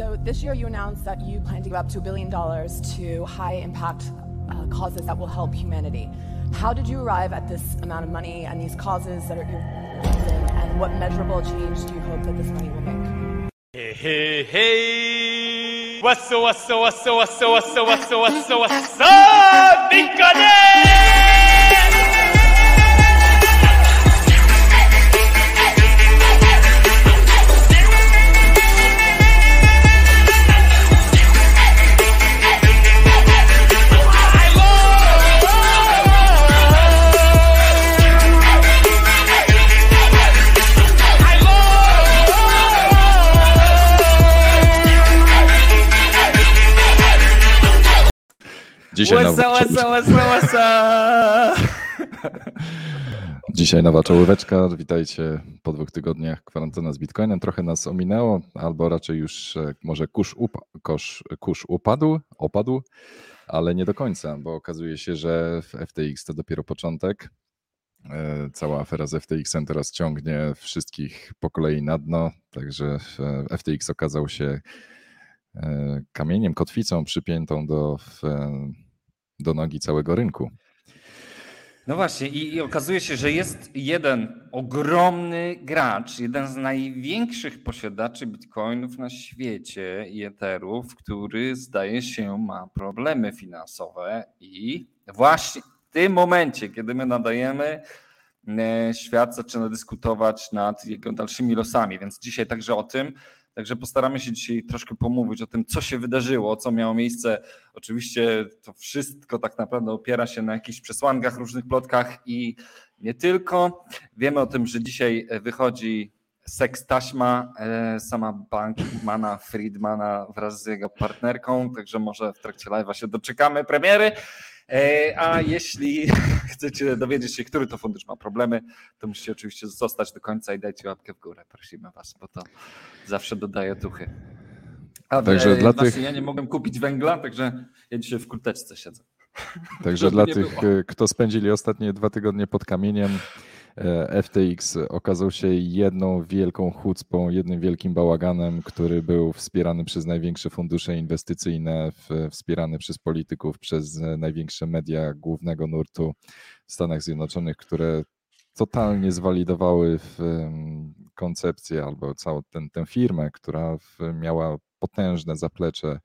So this year you announced that you plan to give up to a billion dollars to high impact uh, causes that will help humanity. How did you arrive at this amount of money and these causes that are you're and what measurable change do you hope that this money will make? Hey, hey, hey! What's up, what's up, what's up, what's up, what's up, what's up, what's up, what's up, Dzisiaj łesa, łesa, łesa! dzisiaj nowa czołóweczka. Witajcie po dwóch tygodniach kwarantanna z Bitcoinem. Trochę nas ominęło, albo raczej już e, może kurz, upa, kosz, kurz upadł, opadł, ale nie do końca, bo okazuje się, że w FTX to dopiero początek. E, Cała afera z FTX-em teraz ciągnie wszystkich po kolei na dno, także e, FTX okazał się kamieniem, kotwicą przypiętą do, e, do nogi całego rynku. No właśnie, i, i okazuje się, że jest jeden ogromny gracz, jeden z największych posiadaczy bitcoinów na świecie i etherów, który zdaje się ma problemy finansowe i właśnie w tym momencie, kiedy my nadajemy, e, świat zaczyna dyskutować nad jego dalszymi losami, więc dzisiaj także o tym. Także postaramy się dzisiaj troszkę pomówić o tym, co się wydarzyło, co miało miejsce. Oczywiście to wszystko tak naprawdę opiera się na jakichś przesłankach, różnych plotkach i nie tylko. Wiemy o tym, że dzisiaj wychodzi seks taśma e, sama Bankmana Friedmana wraz z jego partnerką, także może w trakcie live'a się doczekamy premiery. E, A jeśli chcecie dowiedzieć się, który to fundusz ma problemy, to musicie oczywiście zostać do końca i dajcie łapkę w górę. Prosimy Was, bo to zawsze dodaje duchy. A Także e, dla właśnie tych- ja nie mogłem kupić węgla, także ja dzisiaj w kurteczce siedzę. Także dla tych, było. kto spędzili ostatnie dwa tygodnie pod kamieniem, FTX okazał się jedną wielką chucpą, jednym wielkim bałaganem, który był wspierany przez największe fundusze inwestycyjne, wspierany przez polityków, przez e, największe media głównego nurtu w Stanach Zjednoczonych, które totalnie zwalidowały w, koncepcję albo całą ten, tę firmę, która miała potężne zaplecze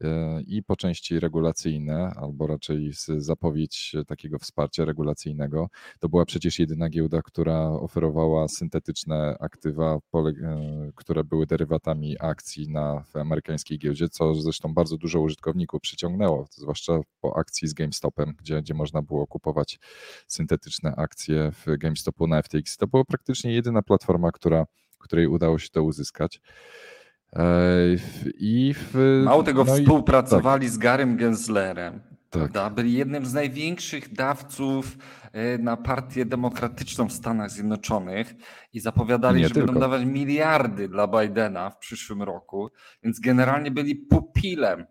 e, i po części regulacyjne, albo raczej zapowiedź takiego wsparcia regulacyjnego. To była przecież jedyna giełda, która oferowała syntetyczne aktywa, e, które były derywatami akcji na amerykańskiej giełdzie, co zresztą bardzo dużo użytkowników przyciągnęło, zwłaszcza po akcji z GameStopem, gdzie, gdzie można było kupować syntetyczne akcje w GameStopu na FTX. To była praktycznie jedyna platforma, która, której udało się to uzyskać. I w, Mało tego, no i- współpracowali z Garym Genslerem. Tak. Byli jednym z największych dawców e, na partię demokratyczną w Stanach Zjednoczonych i zapowiadali, Nie że tylko. będą dawać miliardy dla Bidena w przyszłym roku, więc generalnie byli pupilem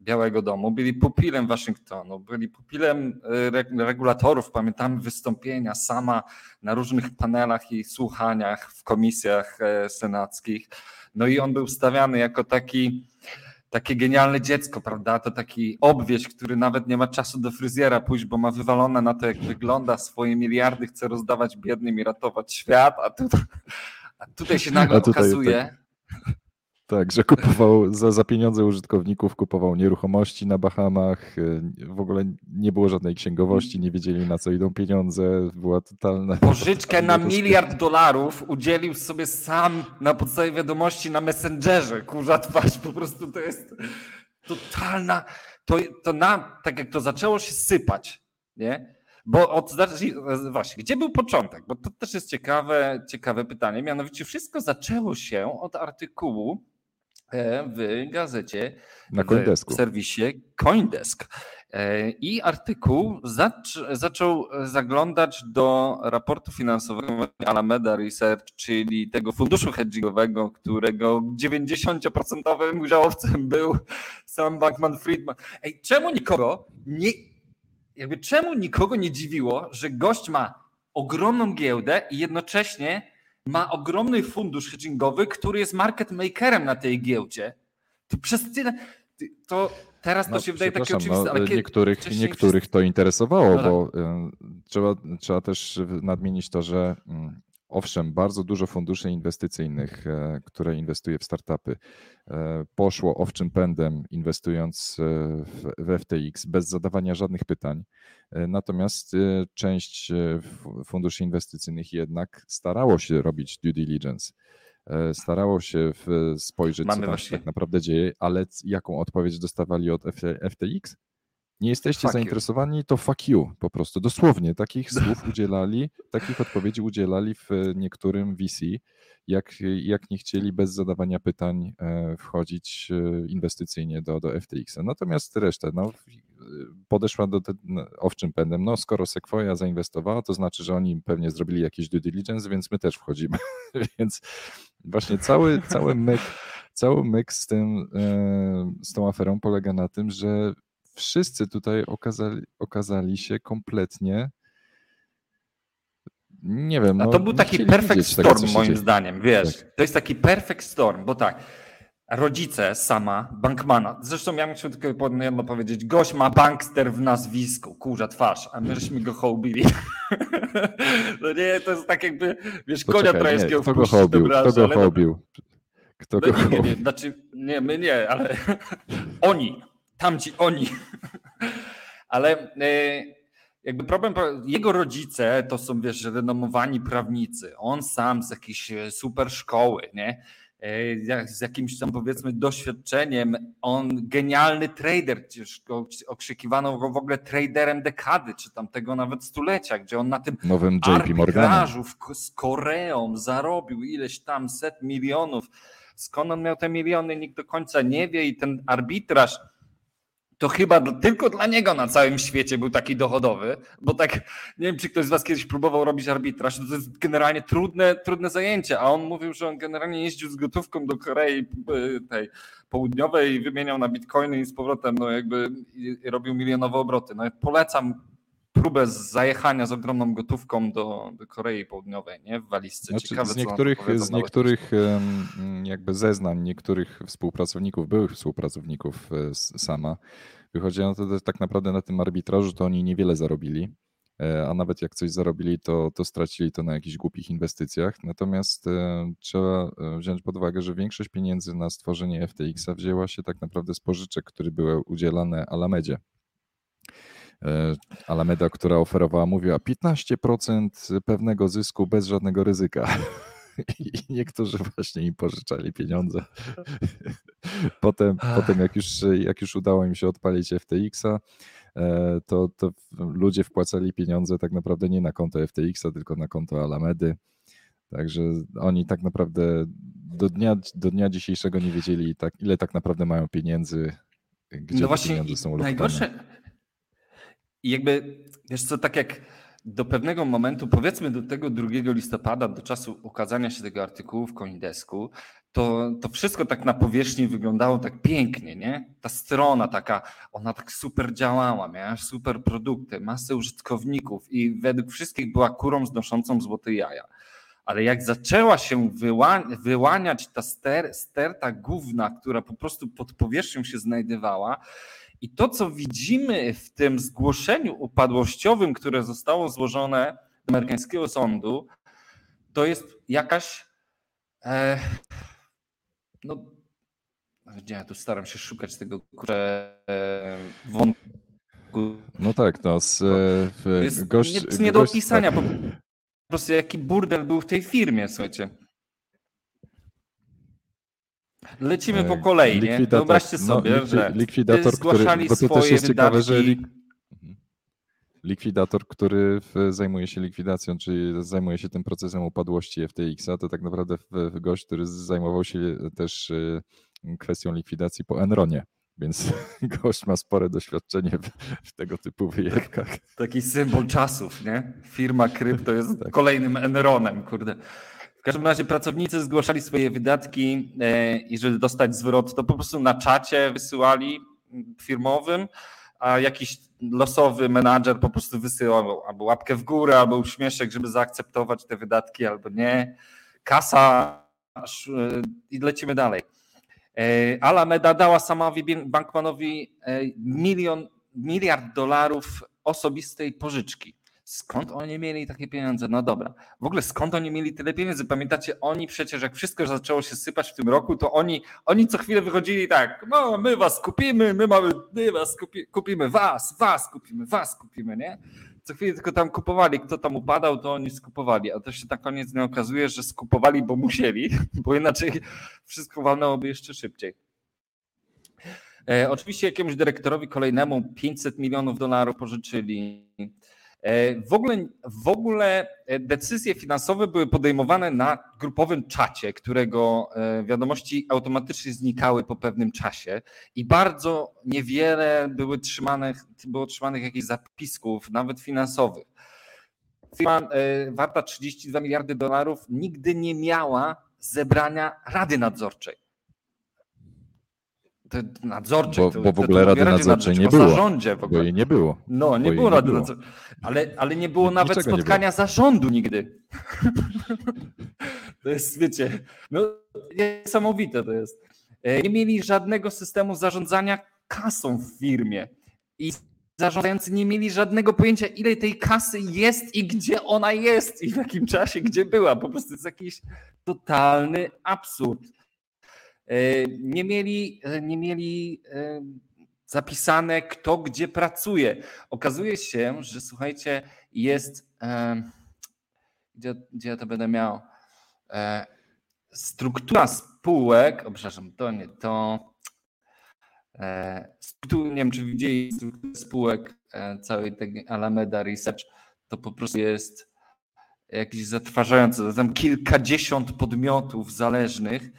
Białego Domu, byli pupilem Waszyngtonu, byli pupilem e, reg- regulatorów. Pamiętamy wystąpienia sama na różnych panelach i słuchaniach w komisjach e, senackich. No i on był stawiany jako taki takie genialne dziecko, prawda? To taki obwieś, który nawet nie ma czasu do fryzjera pójść, bo ma wywalone na to, jak wygląda, swoje miliardy chce rozdawać biednym i ratować świat, a, tu, a tutaj się nagle A tutaj okazuje, Tak, że kupował za, za pieniądze użytkowników, kupował nieruchomości na Bahamach. y, W ogóle nie było żadnej księgowości, nie wiedzieli na co idą pieniądze. Była totalna. pożyczkę na miliard dolarów udzielił sobie sam na podstawie wiadomości na Messengerze. Kurza twarz, po prostu to jest totalna, to, to na, tak jak to zaczęło się sypać, nie? Bo od, właśnie, gdzie był początek? Bo to też jest ciekawe, ciekawe pytanie. Mianowicie wszystko zaczęło się od artykułu w gazecie Na w serwisie Coindesk. E, I artykuł zac zaczął zaglądać do raportu finansowego Alameda Research, czyli tego funduszu hedgingowego, którego 90% udziałowcem był sam Bankman Friedman. Ej, czemu nikogo nie, jakby czemu nikogo nie dziwiło, że gość ma ogromną giełdę i jednocześnie ma ogromny fundusz hedgingowy, który jest market makerem na tej giełdzie. To przez tyle, to teraz to No, się wydaje takie oczywiste, ale kiedy niektórych, niektórych to interesowało, No tak. bo y, trzeba, trzeba też nadmienić to, że mm, owszem, bardzo dużo funduszy inwestycyjnych, e, które inwestuje w startupy, e, poszło owczym pędem, inwestując e, w, FTX bez zadawania żadnych pytań. Natomiast część funduszy inwestycyjnych jednak starało się robić due diligence. Starało się w, spojrzeć, Mamy co tam się tak naprawdę dzieje, ale jaką odpowiedź dostawali od FTX? Nie jesteście Fuck you. zainteresowani, to fuck you po prostu. Dosłownie takich słów udzielali, takich odpowiedzi udzielali w e, niektórym VC, jak, jak nie chcieli bez zadawania pytań e, wchodzić e, inwestycyjnie do, do FTX. Natomiast resztę, no, podeszła do ten, no, owczym pędem. No, skoro Sequoia zainwestowała, to znaczy, że oni pewnie zrobili jakiś due diligence, więc my też wchodzimy. więc właśnie cały, cały myk, cały myk z, tym, z tą aferą polega na tym, że wszyscy tutaj okazali, okazali się kompletnie. Nie wiem. A no, to był taki perfect tego, storm się moim dzieje. zdaniem, wiesz. Tak. To jest taki perfect storm, bo tak, rodzice sama, bankmana, zresztą ja muszę tylko jedno powiedzieć, gość ma bankster w nazwisku, kurza twarz, a my żeśmy go hołbili. No nie, to jest tak jakby, wiesz, konia Poczekaj, trojańskiego kto go hołbił? branży, Kto go hołbił? Kto My go nie, nie, nie, znaczy, nie, my nie, ale oni, tamci oni. Ale e, jakby problem, jego rodzice to są, wiesz, renomowani prawnicy. On sam z jakiejś e, super szkoły, nie? E, Z jakimś tam powiedzmy doświadczeniem, on genialny trader, okrzykiwano go w ogóle traderem dekady, czy tam tego nawet stulecia, gdzie on na tym Nowym JP z Koreą zarobił ileś tam set milionów. Skąd on miał te miliony, nikt do końca nie wie i ten arbitraż to chyba tylko dla niego na całym świecie był taki dochodowy, bo tak, nie wiem, czy ktoś z was kiedyś próbował robić arbitraż, to jest generalnie trudne, trudne zajęcie, a on mówił, że on generalnie jeździł z gotówką do Korei y, tej południowej i wymieniał na bitcoiny i z powrotem no jakby i robił milionowe obroty. No polecam próbę zajechania z ogromną gotówką do, do Korei Południowej, nie? W walizce. Znaczy, Ciekawe, z niektórych, z niektórych jakby zeznań niektórych współpracowników, byłych współpracowników e, sama, wychodzi na to, że tak naprawdę na tym arbitrażu to oni niewiele zarobili, e, a nawet jak coś zarobili, to, to stracili to na jakichś głupich inwestycjach. Natomiast e, trzeba wziąć pod uwagę, że większość pieniędzy na stworzenie FTX-a wzięła się tak naprawdę z pożyczek, które były udzielane Alamedzie. E, Alameda, która oferowała, mówiła 15% pewnego zysku bez żadnego ryzyka. I niektórzy właśnie im pożyczali pieniądze. Potem, potem jak, już, jak już udało im się odpalić FTX-a, e, to, to ludzie wpłacali pieniądze tak naprawdę nie na konto FTX-a, tylko na konto Alamedy. Także oni tak naprawdę do dnia, do dnia dzisiejszego nie wiedzieli, tak, ile tak naprawdę mają pieniędzy, gdzie no właśnie pieniądze są ulokowane. najgorsze. I jakby, wiesz co, tak jak do pewnego momentu, powiedzmy do tego 2 listopada, do czasu ukazania się tego artykułu w Coindesku, to, to wszystko tak na powierzchni wyglądało tak pięknie, nie? Ta strona taka, ona tak super działała, miała super produkty, masę użytkowników i według wszystkich była kurą znoszącą złote jaja. Ale jak zaczęła się wyła- wyłaniać ta ster, sterta gówna, która po prostu pod powierzchnią się znajdowała, i to, co widzimy w tym zgłoszeniu upadłościowym, które zostało złożone do amerykańskiego sądu, to jest jakaś. E, no, ja tu staram się szukać tego kurczę, e, wątku. No tak, no, z, e, w, jest gość, nie, nie do gość- opisania. tak. Po prostu jaki burdel był w tej firmie, słuchajcie. Lecimy po E, kolei, nie? Wyobraźcie no, sobie, likwi- że likwidator, który- bo to też jest ciekawe, że lik- likwidator, który zajmuje się likwidacją, czyli zajmuje się tym procesem upadłości FTX-a, to tak naprawdę gość, który zajmował się też y, kwestią likwidacji po Enronie. Więc gość ma spore doświadczenie w, w tego typu wyjebkach. Taki symbol czasów, nie? Firma krypto jest Tak. kolejnym Enronem, kurde. Każdym razie pracownicy zgłaszali swoje wydatki e, i żeby dostać zwrot, to po prostu na czacie wysyłali mm, firmowym, a jakiś losowy menadżer po prostu wysyłał albo łapkę w górę, albo uśmieszek, żeby zaakceptować te wydatki, albo nie. Kasa e, i lecimy dalej. Alameda dała Samowi Bankmanowi milion, miliard dolarów osobistej pożyczki. Skąd oni mieli takie pieniądze? No dobra. W ogóle skąd oni mieli tyle pieniędzy? Pamiętacie, oni przecież jak wszystko zaczęło się sypać w tym roku, to oni, oni co chwilę wychodzili tak, no my was kupimy, my mamy, my was kupi, kupimy was, was kupimy, was kupimy, nie? Co chwilę tylko tam kupowali, kto tam upadał, to oni skupowali, a to się na koniec nie okazuje, że skupowali, bo musieli, bo inaczej wszystko walnęłoby jeszcze szybciej. E, oczywiście jakiemuś dyrektorowi kolejnemu 500 milionów dolarów pożyczyli. E, w ogóle, w ogóle e, decyzje finansowe były podejmowane na grupowym czacie, którego e, wiadomości automatycznie znikały po pewnym czasie i bardzo niewiele były trzymanych, było trzymanych jakichś zapisków, nawet finansowych. Firma warta 32 miliardy dolarów nigdy nie miała zebrania rady nadzorczej nadzorczej. Bo, bo w ogóle Rady Nadzorczej nie było. Zarządzie w ogóle. Bo jej nie było. No, nie było Rady Nadzorczej. Ale, ale nie było nawet spotkania zarządu nigdy. to jest, wiecie, no niesamowite to jest. E, nie mieli żadnego systemu zarządzania kasą w firmie. I zarządzający nie mieli żadnego pojęcia, ile tej kasy jest i gdzie ona jest i w jakim czasie, gdzie była. Po prostu jest jakiś totalny absurd. E, nie mieli, e, nie mieli e, zapisane, kto gdzie pracuje. Okazuje się, że słuchajcie, jest. Gdzie, gdzie ja to będę miał? Struktura spółek. O, przepraszam, to nie to. Nie wiem, czy widzieli strukturę spółek całej tej Alameda Research. To po prostu jest jakieś zatrważające. Tam kilkadziesiąt podmiotów zależnych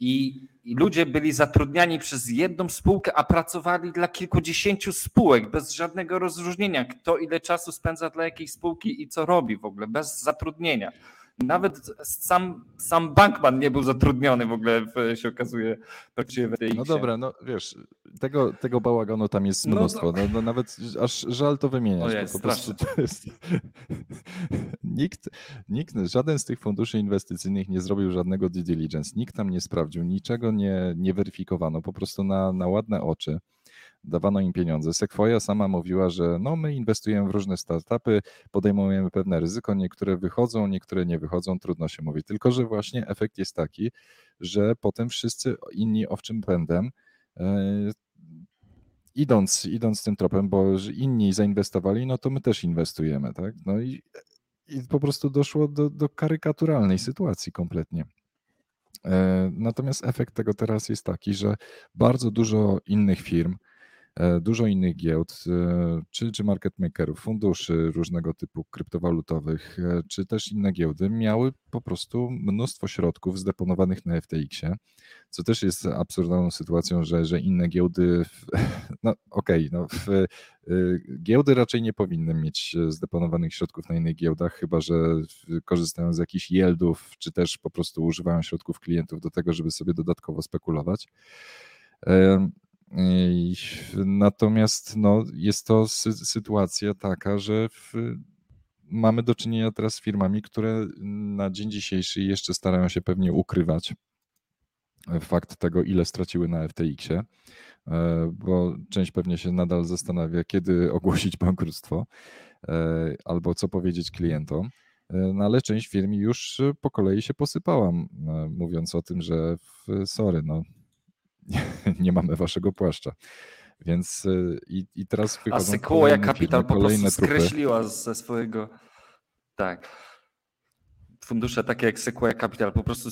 i, i ludzie byli zatrudniani przez jedną spółkę, a pracowali dla kilkudziesięciu spółek bez żadnego rozróżnienia, kto ile czasu spędza dla jakiej spółki i co robi w ogóle, bez zatrudnienia. Nawet sam, sam Bankman nie był zatrudniony w ogóle, w, się okazuje, w No dobra, no wiesz, tego, tego bałaganu tam jest no mnóstwo. No, no, nawet aż żal to wymieniać. Jest, po prostu to jest... nikt, nikt, żaden z tych funduszy inwestycyjnych nie zrobił żadnego due diligence. Nikt tam nie sprawdził, niczego nie, nie weryfikowano. Po prostu na, na ładne oczy dawano im pieniądze. Sequoia sama mówiła, że no my inwestujemy w różne startupy, podejmujemy pewne ryzyko, niektóre wychodzą, niektóre nie wychodzą, trudno się mówi. Tylko, że właśnie efekt jest taki, że potem wszyscy inni owczym pędem e, idąc, idąc tym tropem, bo inni zainwestowali, no to my też inwestujemy, tak? No i, i po prostu doszło do, do karykaturalnej sytuacji kompletnie. E, natomiast efekt tego teraz jest taki, że bardzo dużo innych firm, dużo innych giełd, e, czy, czy market makerów, funduszy różnego typu kryptowalutowych, e, czy też inne giełdy miały po prostu mnóstwo środków zdeponowanych na FTX-ie, co też jest absurdalną sytuacją, że, że inne giełdy, no okej, okay, no giełdy raczej nie powinny mieć zdeponowanych środków na innych giełdach, chyba że korzystają z jakichś yieldów, czy też po prostu używają środków klientów do tego, żeby sobie dodatkowo spekulować. Natomiast no, jest to sy sytuacja taka, że w, mamy do czynienia teraz z firmami, które na dzień dzisiejszy jeszcze starają się pewnie ukrywać fakt tego, ile straciły na FTX-ie, e, bo część pewnie się nadal zastanawia, kiedy ogłosić bankructwo e, albo co powiedzieć klientom. E, no ale część firm już po kolei się posypała, mówiąc o tym, że sorry, no nie mamy waszego płaszcza. Więc y, i, i teraz wychodzą A Sequoia Capital po prostu skreśliła ze swojego tak fundusze takie jak Sequoia Capital po prostu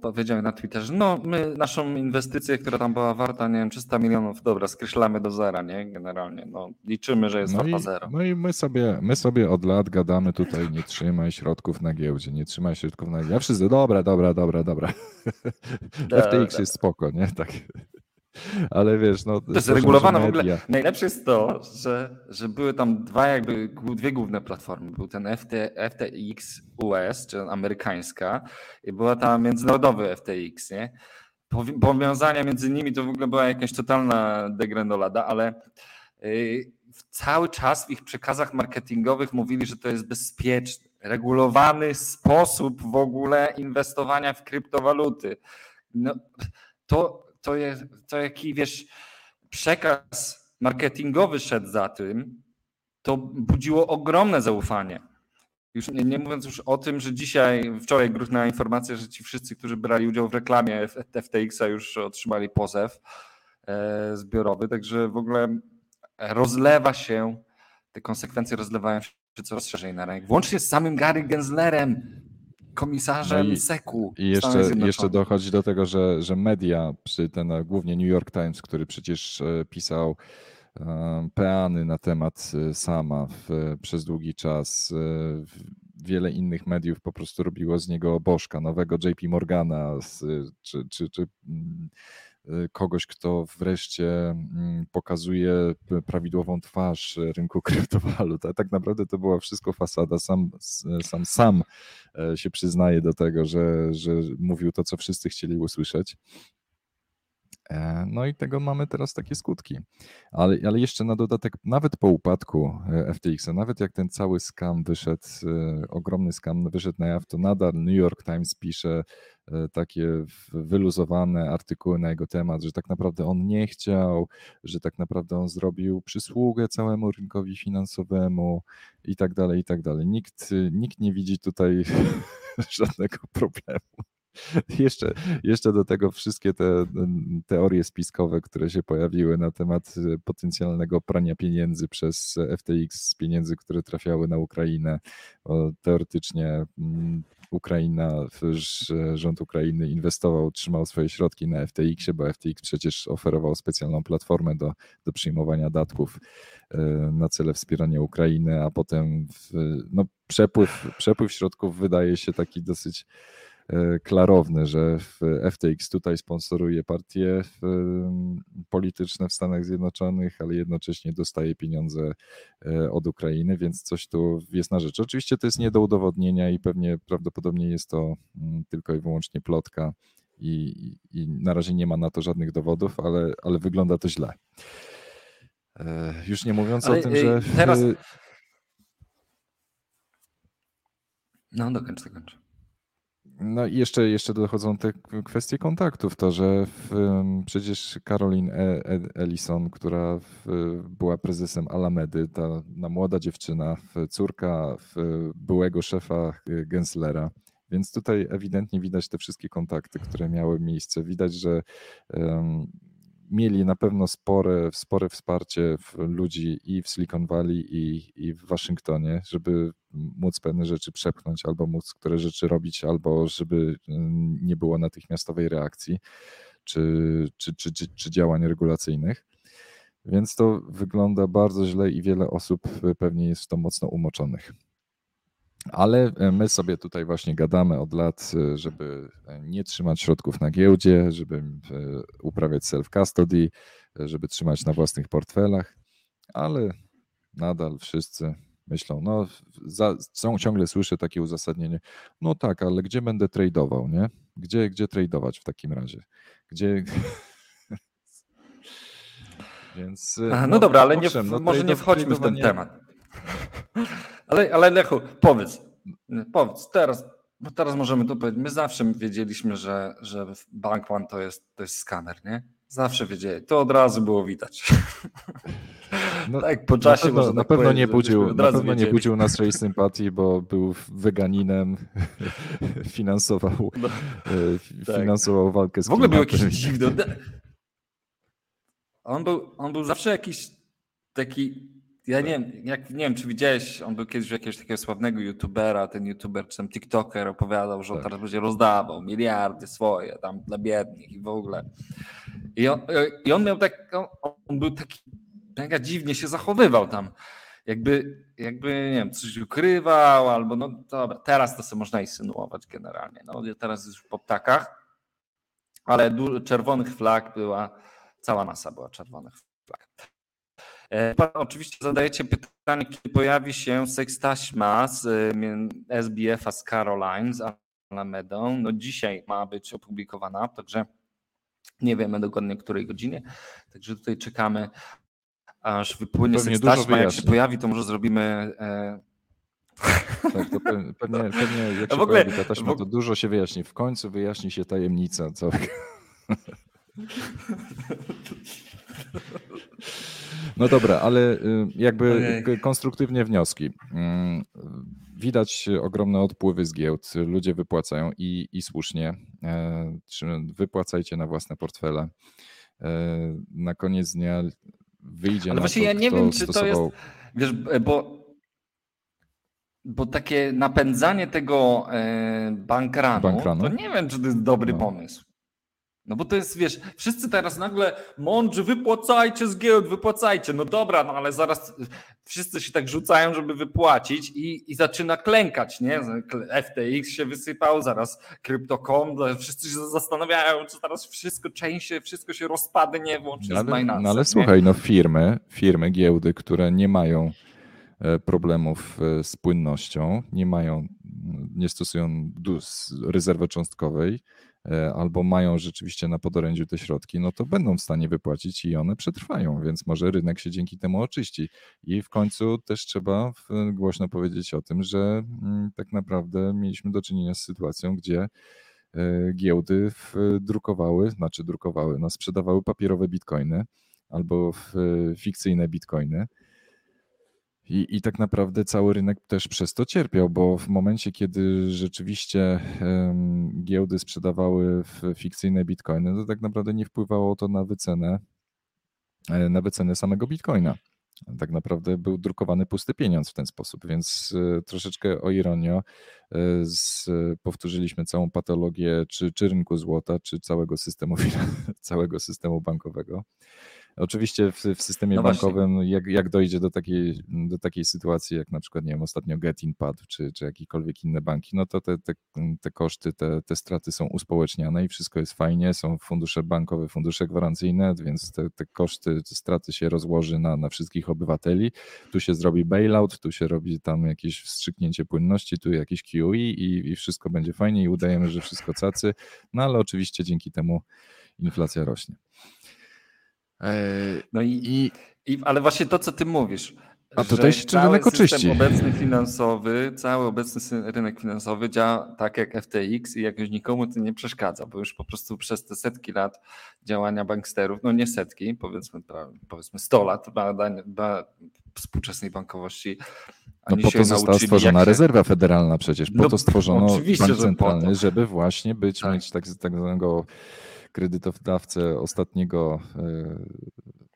powiedziały na Twitterze, no my naszą inwestycję, która tam była warta, nie wiem, 300 milionów, dobra, skreślamy do zera, nie? Generalnie, no liczymy, że jest no warta i, zero. No i my sobie, my sobie od lat gadamy tutaj, nie trzymaj środków na giełdzie, nie trzymaj środków na giełdzie. Ja wszyscy, dobra, dobra, dobra, dobra. Da, FTX da. jest spoko, nie? Tak. Ale wiesz, no. To jest regulowane w ogóle. Najlepsze jest to, że, że były tam dwa jakby dwie główne platformy. Był ten FT, FTX US, czy amerykańska, i była ta międzynarodowy FTX, nie? Powiązania między nimi to w ogóle była jakaś totalna degrendolada, ale yy, cały czas w ich przekazach marketingowych mówili, że to jest bezpieczny, regulowany sposób w ogóle inwestowania w kryptowaluty. No, to, to, jest, to jaki wiesz, przekaz marketingowy szedł za tym, to budziło ogromne zaufanie. Już nie, nie, mówiąc już o tym, że dzisiaj, wczoraj gruchna informacja, że ci wszyscy, którzy brali udział w reklamie FTX-a już otrzymali pozew e, zbiorowy, także w ogóle rozlewa się, te konsekwencje rozlewają się coraz szerzej na rynek. Włącznie z samym Gary Genslerem, komisarzem no i, SEC-u. I jeszcze, jeszcze dochodzi do tego, że, że media, przy ten, głównie New York Times, który przecież e, pisał e, peany na temat e, sama w, przez długi czas. Wiele innych mediów po prostu robiło z niego bożka, nowego JP Morgana, czy, czy, czy mm, kogoś, kto wreszcie mm, pokazuje prawidłową twarz rynku kryptowalut. Tak naprawdę to była wszystko fasada. Sam sam, sam e, się przyznaje do tego, że, że mówił to, co wszyscy chcieli usłyszeć. E, no i tego mamy teraz takie skutki. Ale, ale jeszcze na dodatek, nawet po upadku e, FTX-a, nawet jak ten cały skam wyszedł, e, ogromny skam wyszedł na jaw, to nadal New York Times pisze takie wyluzowane artykuły na jego temat, że tak naprawdę on nie chciał, że tak naprawdę on zrobił przysługę całemu rynkowi finansowemu i tak dalej, i tak dalej. Nikt, nikt nie widzi tutaj żadnego problemu. Jeszcze, jeszcze do tego wszystkie te teorie spiskowe, które się pojawiły na temat y, potencjalnego prania pieniędzy przez FTX z pieniędzy, które trafiały na Ukrainę. Teoretycznie mm, Ukraina, rząd Ukrainy inwestował, trzymał swoje środki na FTX-ie, bo FTX przecież oferował specjalną platformę do, do przyjmowania datków y, na cele wspierania Ukrainy, a potem w, no, przepływ, przepływ środków wydaje się taki dosyć E, klarowny, że FTX tutaj sponsoruje partie polityczne w Stanach Zjednoczonych, ale jednocześnie dostaje pieniądze e, od Ukrainy, więc coś tu jest na rzecz. Oczywiście to jest nie do udowodnienia i pewnie prawdopodobnie jest to mm, tylko i wyłącznie plotka i, i na razie nie ma na to żadnych dowodów, ale, ale wygląda to źle. E, już nie mówiąc ale, o tym, że. Teraz... No, dokończ, dokończ. No i jeszcze, jeszcze dochodzą te kwestie kontaktów. To, że w, przecież Caroline e, e, Ellison, która w, była prezesem Alamedy, ta, ta młoda dziewczyna, córka byłego szefa Genslera, więc tutaj ewidentnie widać te wszystkie kontakty, które miały miejsce. Widać, że um, mieli na pewno spore, spore wsparcie ludzi i w Silicon Valley, i, i w Waszyngtonie, żeby móc pewne rzeczy przepchnąć, albo móc które rzeczy robić, albo żeby mm, nie było natychmiastowej reakcji czy, czy, czy, czy, czy działań regulacyjnych. Więc to wygląda bardzo źle i wiele osób pewnie jest w to mocno umoczonych. Ale e, my sobie tutaj właśnie gadamy od lat, e, żeby e, nie trzymać środków na giełdzie, żeby uprawiać self-custody, żeby trzymać na własnych portfelach, ale nadal wszyscy myślą, no za, ciągle słyszę takie uzasadnienie, no tak, ale gdzie będę tradeował, nie? Gdzie, gdzie tradeować w takim razie? Gdzie... Więc, no, no, dobra, ale nie, no, może nie wchodźmy w ten temat. Ale, ale Lechu, powiedz, powiedz teraz, bo teraz możemy to powiedzieć. My zawsze wiedzieliśmy, że, że Bank One to jest, to jest skaner, nie? Zawsze wiedzieli. To od razu było widać. No, tak, po czasie na pewno, na pewno nie budził, na pewno nie budził naszej sympatii, bo był weganinem, finansował, no, tak. finansował walkę z W ogóle był jakiś dziwny. On był, on był zawsze jakiś taki ja nie wiem, jak, nie wiem, czy widziałeś, on był kiedyś jakiegoś takiego sławnego youtubera, ten youtuber czy ten tiktoker opowiadał, że on tak. teraz będzie rozdawał miliardy swoje tam dla biednych i w ogóle. I on, i on miał tak, on był taki, mega dziwnie się zachowywał tam. Jakby, jakby, nie wiem, coś ukrywał, albo no dobra, teraz to sobie można insynuować generalnie. No teraz już po ptakach, ale czerwonych flag była, cała masa była czerwonych flag. E, oczywiście zadajecie pytanie, kiedy pojawi się sekstaśma z e, SBF-a z Caroline, z Alamedą. No dzisiaj ma być opublikowana, także nie wiemy dokładnie której godzinie. Także tutaj czekamy, aż wypłynie pewnie sekstaśma. Jak się pojawi, to może zrobimy... E... Tak, to pewnie, pewnie jak się w ogóle, pojawi ta taśma, to dużo się wyjaśni. W końcu wyjaśni się tajemnica całego. No dobra, ale y, jakby konstruktywnie wnioski. Mm, widać ogromne odpływy z giełd, ludzie wypłacają i, i słusznie. E, wypłacajcie na własne portfele. E, na koniec dnia wyjdzie Ale na właśnie to, ja nie wiem, czy stosował... to jest, wiesz, bo, bo takie napędzanie tego e, bankranu, Bankranu? to nie wiem, czy to jest dobry No. pomysł. No bo to jest, wiesz, wszyscy teraz nagle mądrzy, wypłacajcie z giełd, wypłacajcie. No dobra, no ale zaraz wszyscy się tak rzucają, żeby wypłacić i, i zaczyna klękać, nie? FTX się wysypał, zaraz Crypto.com, wszyscy się zastanawiają, czy teraz wszystko, część się, wszystko się rozpadnie, włącznie No z ale, Binance. no ale słuchaj, no firmy, firmy, giełdy, które nie mają e, problemów e, z płynnością, nie mają, nie stosują rezerwy cząstkowej, albo mają rzeczywiście na podorędziu te środki, no to będą w stanie wypłacić i one przetrwają, więc może rynek się dzięki temu oczyści. I w końcu też trzeba głośno powiedzieć o tym, że mm, tak naprawdę mieliśmy do czynienia z sytuacją, gdzie e, giełdy drukowały, znaczy drukowały, no sprzedawały papierowe bitcoiny albo e, fikcyjne bitcoiny. I, I tak naprawdę cały rynek też przez to cierpiał, bo w momencie, kiedy rzeczywiście em, giełdy sprzedawały fikcyjne bitcoiny, to tak naprawdę nie wpływało to na wycenę, e, na wycenę samego bitcoina. Tak naprawdę był drukowany pusty pieniądz w ten sposób, więc e, troszeczkę o ironio e, z, powtórzyliśmy całą patologię czy, czy rynku złota, czy całego systemu, całego systemu bankowego. Oczywiście w, w systemie No bankowym, jak, jak dojdzie do takiej, do takiej sytuacji, jak na przykład, nie wiem, ostatnio Getin padł, czy, czy jakiekolwiek inne banki, no to te, te, te koszty, te, te straty są uspołeczniane i wszystko jest fajnie, są fundusze bankowe, fundusze gwarancyjne, więc te, te koszty, te straty się rozłoży na, na wszystkich obywateli. Tu się zrobi bailout, tu się robi tam jakieś wstrzyknięcie płynności, tu jakieś QE i, i wszystko będzie fajnie i udajemy, że wszystko cacy, no ale oczywiście dzięki temu inflacja rośnie. Eee, No i, I i, ale właśnie to, co ty mówisz. A tutaj się cały rynek oczyści. obecny finansowy, cały obecny rynek finansowy działa tak jak FTX i jakoś nikomu to nie przeszkadza, bo już po prostu przez te setki lat działania banksterów, no nie setki, powiedzmy, powiedzmy 100 lat badania ba, współczesnej bankowości. No po to została nauczyli, stworzona się- rezerwa federalna przecież. Po No, to stworzono bank centralny, żeby właśnie być, Tak. mieć tak, tak zwanego kredytodawcę ostatniego, e,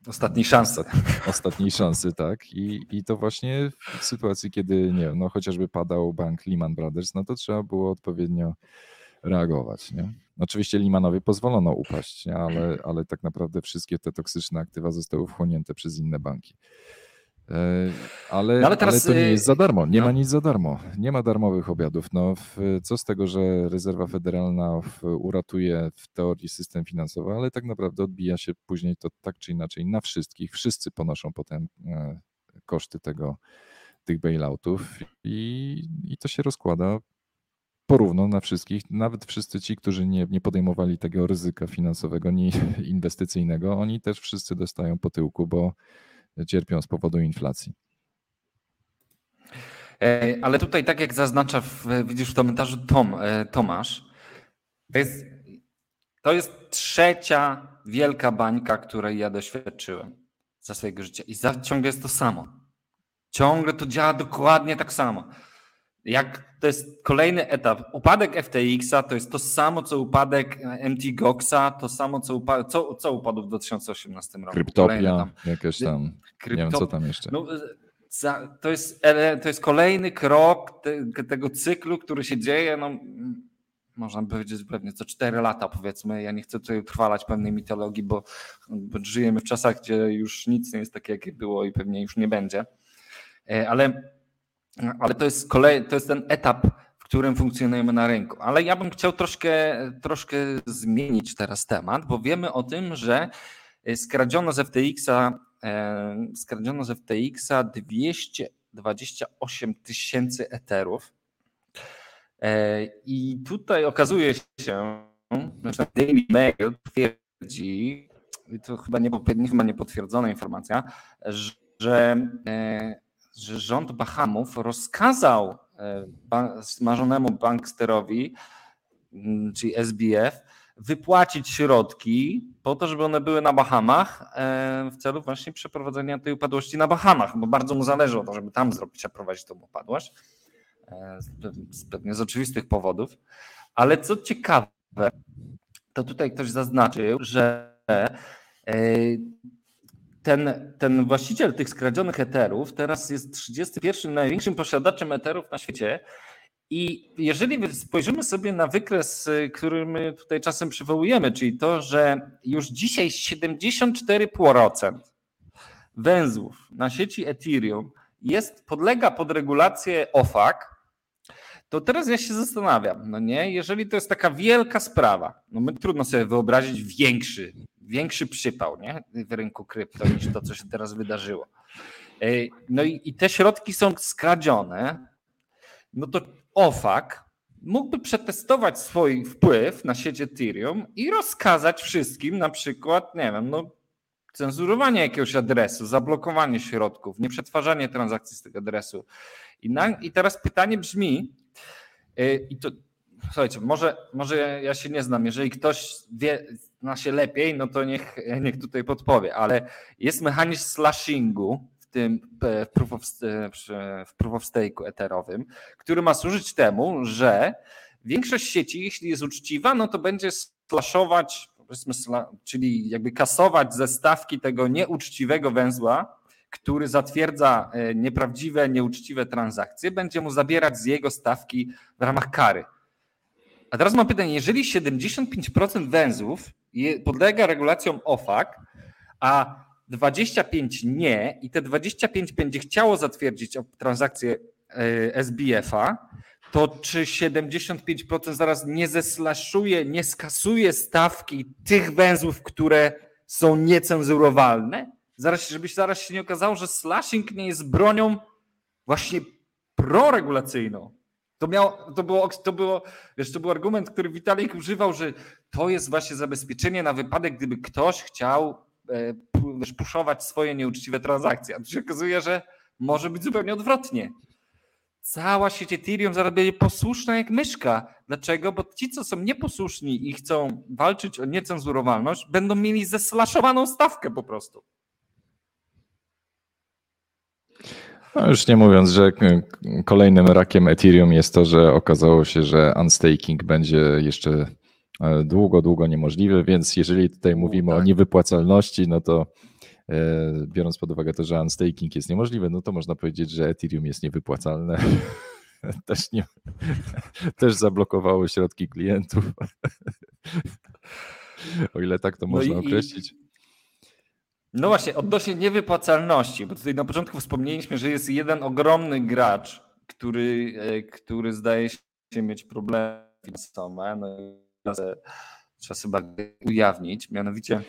Ostatniej szansy. ostatniej szansy, tak. I, I to właśnie w sytuacji, kiedy nie wiem, no chociażby padał bank Lehman Brothers, no to trzeba było odpowiednio reagować. Nie? Oczywiście Lehmanowi pozwolono upaść, nie? Ale, ale tak naprawdę wszystkie te toksyczne aktywa zostały wchłonięte przez inne banki. E, Ale, No ale teraz, ale to nie y, jest za darmo. Nie no. ma nic za darmo. Nie ma darmowych obiadów. No, co z tego, że rezerwa federalna uratuje w teorii system finansowy, ale tak naprawdę odbija się później to tak czy inaczej na wszystkich. Wszyscy ponoszą potem e, koszty tego, tych bailoutów i, i to się rozkłada porówno na wszystkich, nawet wszyscy ci, którzy nie, nie podejmowali tego ryzyka finansowego, ni inwestycyjnego, oni też wszyscy dostają po tyłku, bo cierpią z powodu inflacji. Ale tutaj, tak jak zaznacza, w, widzisz w komentarzu Tom, e, Tomasz, to jest, to jest trzecia wielka bańka, której ja doświadczyłem za swojego życia. I za, ciągle jest to samo. Ciągle to działa dokładnie tak samo. Jak to jest kolejny etap. Upadek FTX-a to jest to samo, co upadek MT Goxa, to samo, co, upa- co, co upadł w 2018 roku. Kryptopia, tam. jakieś tam, nie wiem co tam jeszcze. no, za, to, jest, to jest kolejny krok te, tego cyklu, który się dzieje, no, można by powiedzieć pewnie co 4 lata powiedzmy. Ja nie chcę tutaj utrwalać pewnej mitologii, bo, bo żyjemy w czasach, gdzie już nic nie jest takie, jakie było i pewnie już nie będzie. E, Ale, ale to, jest kolej, to jest ten etap, w którym funkcjonujemy na rynku. Ale ja bym chciał troszkę, troszkę zmienić teraz temat, bo wiemy o tym, że skradziono z FTX-a e, skradziono z FTX-a 228 tysięcy eterów. E, I tutaj okazuje się, że Daily Mail twierdzi, i to chyba nie, chyba niepotwierdzona informacja, że, e, że rząd Bahamów rozkazał e, smażonemu banksterowi, mm, czyli SBF, wypłacić środki po to, żeby one były na Bahamach e, w celu właśnie przeprowadzenia tej upadłości na Bahamach, bo bardzo mu zależy o to, żeby tam zrobić, przeprowadzić tą upadłość. E, pewnie z oczywistych powodów. Ale co ciekawe, to tutaj ktoś zaznaczył, że ten, ten właściciel tych skradzionych eterów teraz jest 31 największym posiadaczem eterów na świecie. I jeżeli spojrzymy sobie na wykres, który my tutaj czasem przywołujemy, czyli to, że już dzisiaj 74% węzłów na sieci Ethereum jest, podlega pod regulację OFAC, to teraz ja się zastanawiam, no nie, jeżeli to jest taka wielka sprawa, no my trudno sobie wyobrazić większy większy przypał nie? w rynku krypto niż to, co się teraz wydarzyło. No i, i te środki są skradzione, no to OFAC mógłby przetestować swój wpływ na sieć Ethereum i rozkazać wszystkim na przykład, nie wiem, no cenzurowanie jakiegoś adresu, zablokowanie środków, nieprzetwarzanie transakcji z tego adresu. I, na, i teraz pytanie brzmi, y, i to słuchajcie, może, może ja się nie znam, jeżeli ktoś wie, zna się lepiej, no to niech, niech tutaj podpowie, ale jest mechanizm slashingu w tym w proof of, w proof of stake'u eterowym, który ma służyć temu, że większość sieci, jeśli jest uczciwa, no to będzie slashować, czyli jakby kasować ze stawki tego nieuczciwego węzła, który zatwierdza e, nieprawdziwe, nieuczciwe transakcje, będzie mu zabierać z jego stawki w ramach kary. A teraz mam pytanie, jeżeli 75% węzłów podlega regulacjom OFAC, a 25 nie i te 25 będzie chciało zatwierdzić transakcję e, SBF-a, to czy 75% zaraz nie zeslaszuje, nie skasuje stawki tych węzłów, które są niecenzurowalne? Zaraz, żeby zaraz się nie okazało, że slashing nie jest bronią właśnie proregulacyjną. To, miało, to, było, to, było, wiesz, to był argument, który Witalik używał, że to jest właśnie zabezpieczenie na wypadek, gdyby ktoś chciał e, wiesz, puszować swoje nieuczciwe transakcje. A tu się okazuje, że może być zupełnie odwrotnie. Cała sieć Ethereum zaraz będzie posłuszna jak myszka. Dlaczego? Bo ci, co są nieposłuszni i chcą walczyć o niecenzurowalność, będą mieli zeslaszowaną stawkę po prostu. No już nie mówiąc, że kolejnym rakiem Ethereum jest to, że okazało się, że unstaking będzie jeszcze e, długo, długo niemożliwy, więc jeżeli tutaj mówimy tak. o niewypłacalności, no to e, biorąc pod uwagę to, że unstaking jest niemożliwy, no to można powiedzieć, że Ethereum jest niewypłacalne. Też, nie, też zablokowało środki klientów. O ile tak to no można i, określić. No właśnie, odnośnie niewypłacalności, bo tutaj na początku wspomnieliśmy, że jest jeden ogromny gracz, który, e, który zdaje się mieć problemy finansowe. No trzeba sobie ujawnić, mianowicie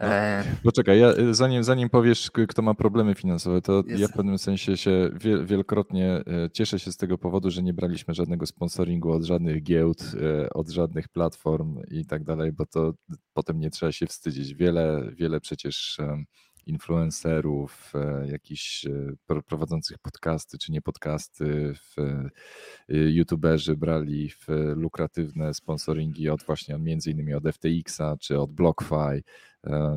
no, e, poczekaj, ja, zanim, zanim powiesz, kto ma problemy finansowe, to jest. ja w pewnym sensie się wielokrotnie e, cieszę się z tego powodu, że nie braliśmy żadnego sponsoringu od żadnych giełd, e, od żadnych platform i tak dalej, bo to potem nie trzeba się wstydzić. Wiele, wiele przecież influencerów, e, jakichś e, prowadzących podcasty czy nie podcasty, e, youtuberzy brali w lukratywne sponsoringi od właśnie między innymi od FTX-a czy od BlockFi.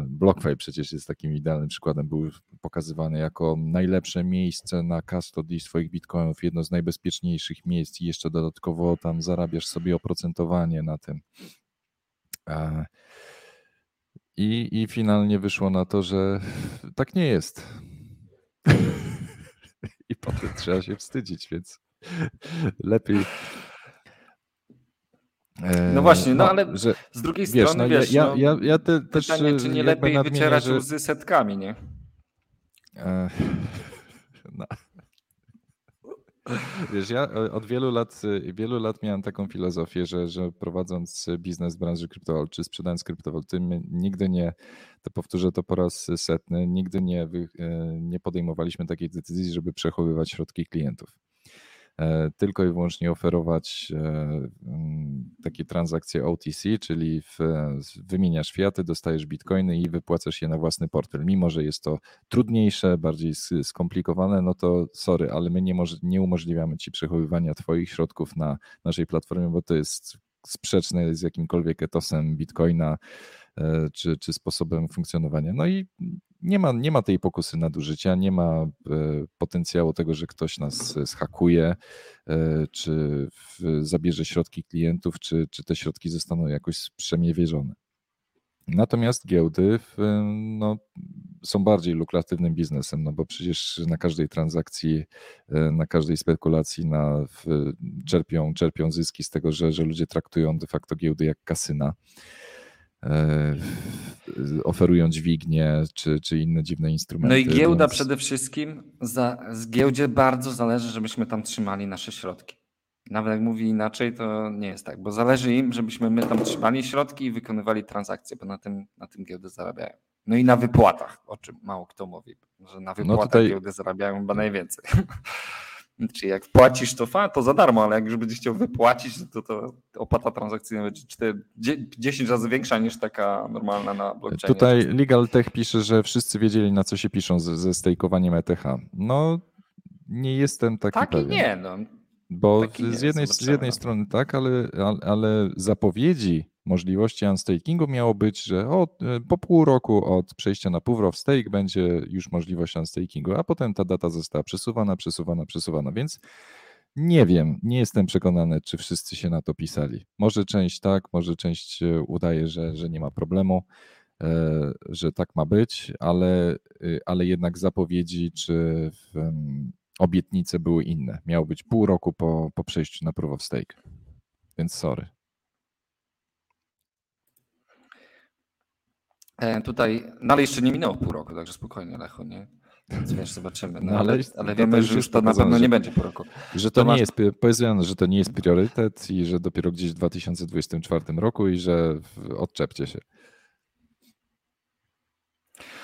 BlockFi przecież jest takim idealnym przykładem, był pokazywany jako najlepsze miejsce na custody swoich bitcoinów, jedno z najbezpieczniejszych miejsc i jeszcze dodatkowo tam zarabiasz sobie oprocentowanie na tym. I, I finalnie wyszło na to, że tak nie jest. I potem trzeba się wstydzić, więc lepiej. No właśnie, no, no ale że, z drugiej wiesz, strony, no, wiesz, ja, ja, no, ja te, też pytanie, czy nie lepiej wycierać że... łzy setkami, nie? No. Wiesz, ja e, od wielu lat, e, wielu lat miałem taką filozofię, że, że prowadząc biznes w branży kryptowalut, czy sprzedając kryptowaluty, nigdy nie, to powtórzę to po raz setny, nigdy nie, e, nie podejmowaliśmy takiej decyzji, żeby przechowywać środki klientów. E, tylko i wyłącznie oferować e, mm, takie transakcje OTC, czyli w, wymieniasz fiaty, dostajesz bitcoiny i wypłacasz je na własny portfel. Mimo, że jest to trudniejsze, bardziej skomplikowane, no to sorry, ale my nie, nie umożliwiamy ci przechowywania Twoich środków na naszej platformie, bo to jest sprzeczne z jakimkolwiek etosem Bitcoina e, czy, czy sposobem funkcjonowania. No i nie ma, nie ma tej pokusy nadużycia, nie ma e, potencjału tego, że ktoś nas zhakuje, czy zabierze środki klientów, czy, czy te środki zostaną jakoś sprzemiewierzone. Natomiast giełdy no, są bardziej lukratywnym biznesem, no bo przecież na każdej transakcji, e, na każdej spekulacji na, czerpią, czerpią zyski z tego, że, że ludzie traktują de facto giełdy jak kasyna. E, oferują dźwignie czy, czy inne dziwne instrumenty. No i giełda więc... przede wszystkim, za, z giełdzie bardzo zależy, żebyśmy tam trzymali nasze środki. Nawet jak mówi inaczej, to nie jest tak, bo zależy im, żebyśmy my tam trzymali środki i wykonywali transakcje, bo na tym, na tym giełdy zarabiają. No i na wypłatach, o czym mało kto mówi, że na no wypłatach no tutaj... giełdy zarabiają chyba najwięcej. Czyli jak płacisz to fa, to za darmo, ale jak już będziesz chciał wypłacić, to, to opłata transakcyjna będzie 4, 10 razy większa niż taka normalna na blockchainie. Tutaj Legal Tech pisze, że wszyscy wiedzieli na co się piszą ze, ze stejkowaniem ETH. No nie jestem taki tak pewien. nie, no. Bo z jednej, z jednej strony tak, ale, ale zapowiedzi możliwości unstakingu miało być, że o, e, po pół roku od przejścia na of stake będzie już możliwość unstakingu, a potem ta data została przesuwana, przesuwana, przesuwana, więc nie wiem, nie jestem przekonany, czy wszyscy się na to pisali. Może część tak, może część udaje, że, że nie ma problemu, e, że tak ma być, ale, y, ale jednak zapowiedzi czy obietnice były inne. Miało być pół roku po, po przejściu na proof of stake. Więc sorry. Tutaj, no ale jeszcze nie minęło pół roku, także spokojnie, Lecho, nie? Więc wiesz, zobaczymy. No, no ale, ale wiemy, że już to na pewno nie będzie pół roku. Że to, to nie jest, powiedziano, że to nie jest priorytet i że dopiero gdzieś w 2024 roku i że odczepcie się.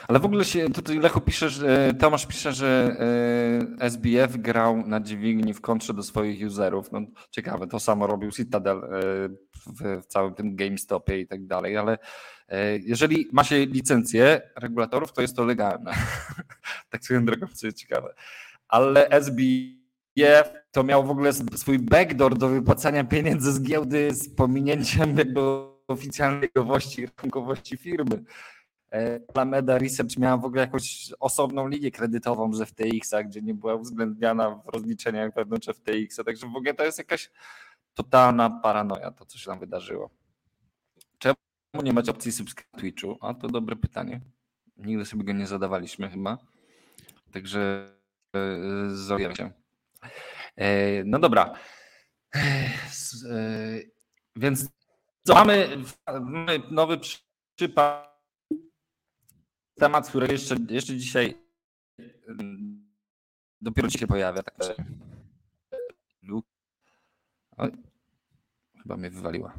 Ale w ogóle się tutaj Lechu pisze, że Tomasz pisze, że e, SBF grał na dźwigni w kontrze do swoich userów. No, ciekawe, to samo robił Citadel e, w całym tym GameStopie i tak dalej, ale e, jeżeli ma się licencję regulatorów, to jest to legalne. tak swoją drogą, co jest ciekawe. Ale SBF to miał w ogóle swój backdoor do wypłacania pieniędzy z giełdy z pominięciem jakby oficjalnej rachunkowości firmy. E, Alameda Research miała w ogóle jakąś osobną linię kredytową ze FTX-a, gdzie nie była uwzględniana w rozliczeniach wewnątrz FTX-a, także w ogóle to jest jakaś totalna paranoja, to co się tam wydarzyło. Czemu nie macie opcji subskrypcji Twitchu? A to dobre pytanie. Nigdy sobie go nie zadawaliśmy chyba. Także yy, zrobimy się. E, no dobra. Więc co mamy, mamy nowy przypadek temat, który jeszcze, jeszcze dzisiaj mm, dopiero dzisiaj pojawia. Tak, Oj, chyba mnie wywaliła.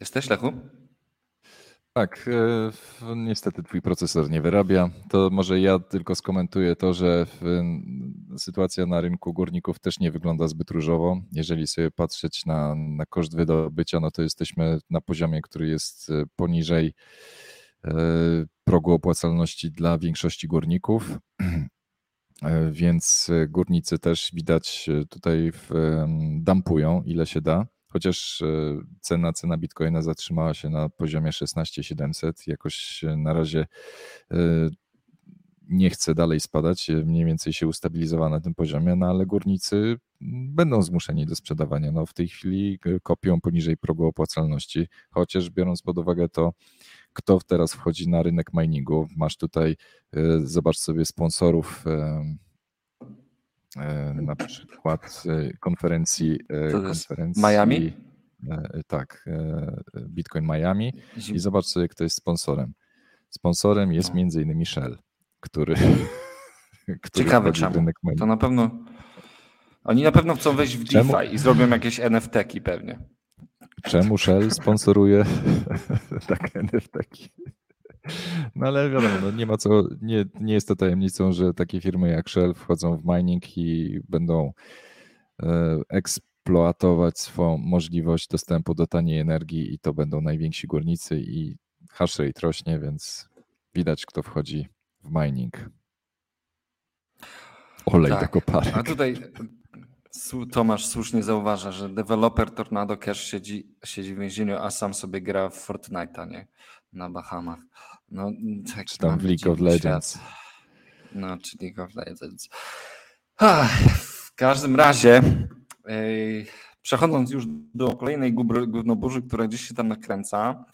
Jesteś, Lechu? Tak, e, niestety twój procesor nie wyrabia. To może ja tylko skomentuję to, że sytuacja na rynku górników też nie wygląda zbyt różowo. Jeżeli sobie patrzeć na, na koszt wydobycia, no to jesteśmy na poziomie, który jest e, poniżej e, progu opłacalności dla większości górników. Więc górnicy też widać tutaj dampują ile się da. Chociaż e, cena, cena Bitcoina zatrzymała się na poziomie 16700, jakoś na razie e, nie chce dalej spadać, e, mniej więcej się ustabilizowała na tym poziomie, no ale górnicy będą zmuszeni do sprzedawania. No w tej chwili kopią poniżej progu opłacalności, chociaż biorąc pod uwagę to, kto teraz wchodzi na rynek miningu, masz tutaj, zobacz sobie sponsorów E, na przykład e, konferencji, e, konferencji Miami? Tak, Bitcoin Miami i zobacz sobie, kto jest sponsorem. Sponsorem jest no. między innymi Shell, który, który Ciekawe czemu. Rynek to na pewno oni na pewno chcą wejść w DeFi czemu? i zrobią jakieś NFT-ki pewnie. Czemu Shell sponsoruje takie NFT-ki? No ale wiadomo, no nie ma co, nie, nie jest to tajemnicą, że takie firmy jak Shell wchodzą w mining i będą e, eksploatować swoją możliwość dostępu do taniej energii i to będą najwięksi górnicy i hash rate rośnie, więc widać kto wchodzi w mining. Olej tak. do koparek. A tutaj Tomasz słusznie zauważa, że deweloper Tornado Cash siedzi, siedzi w więzieniu, a sam sobie gra w Fortnite'a, nie? Na Bahamach. No, tak Czy tam w League of Legends. Świat. No, czy League of Legends. w każdym razie, yy, przechodząc już do kolejnej gównoburzy, która gdzieś się tam nakręca,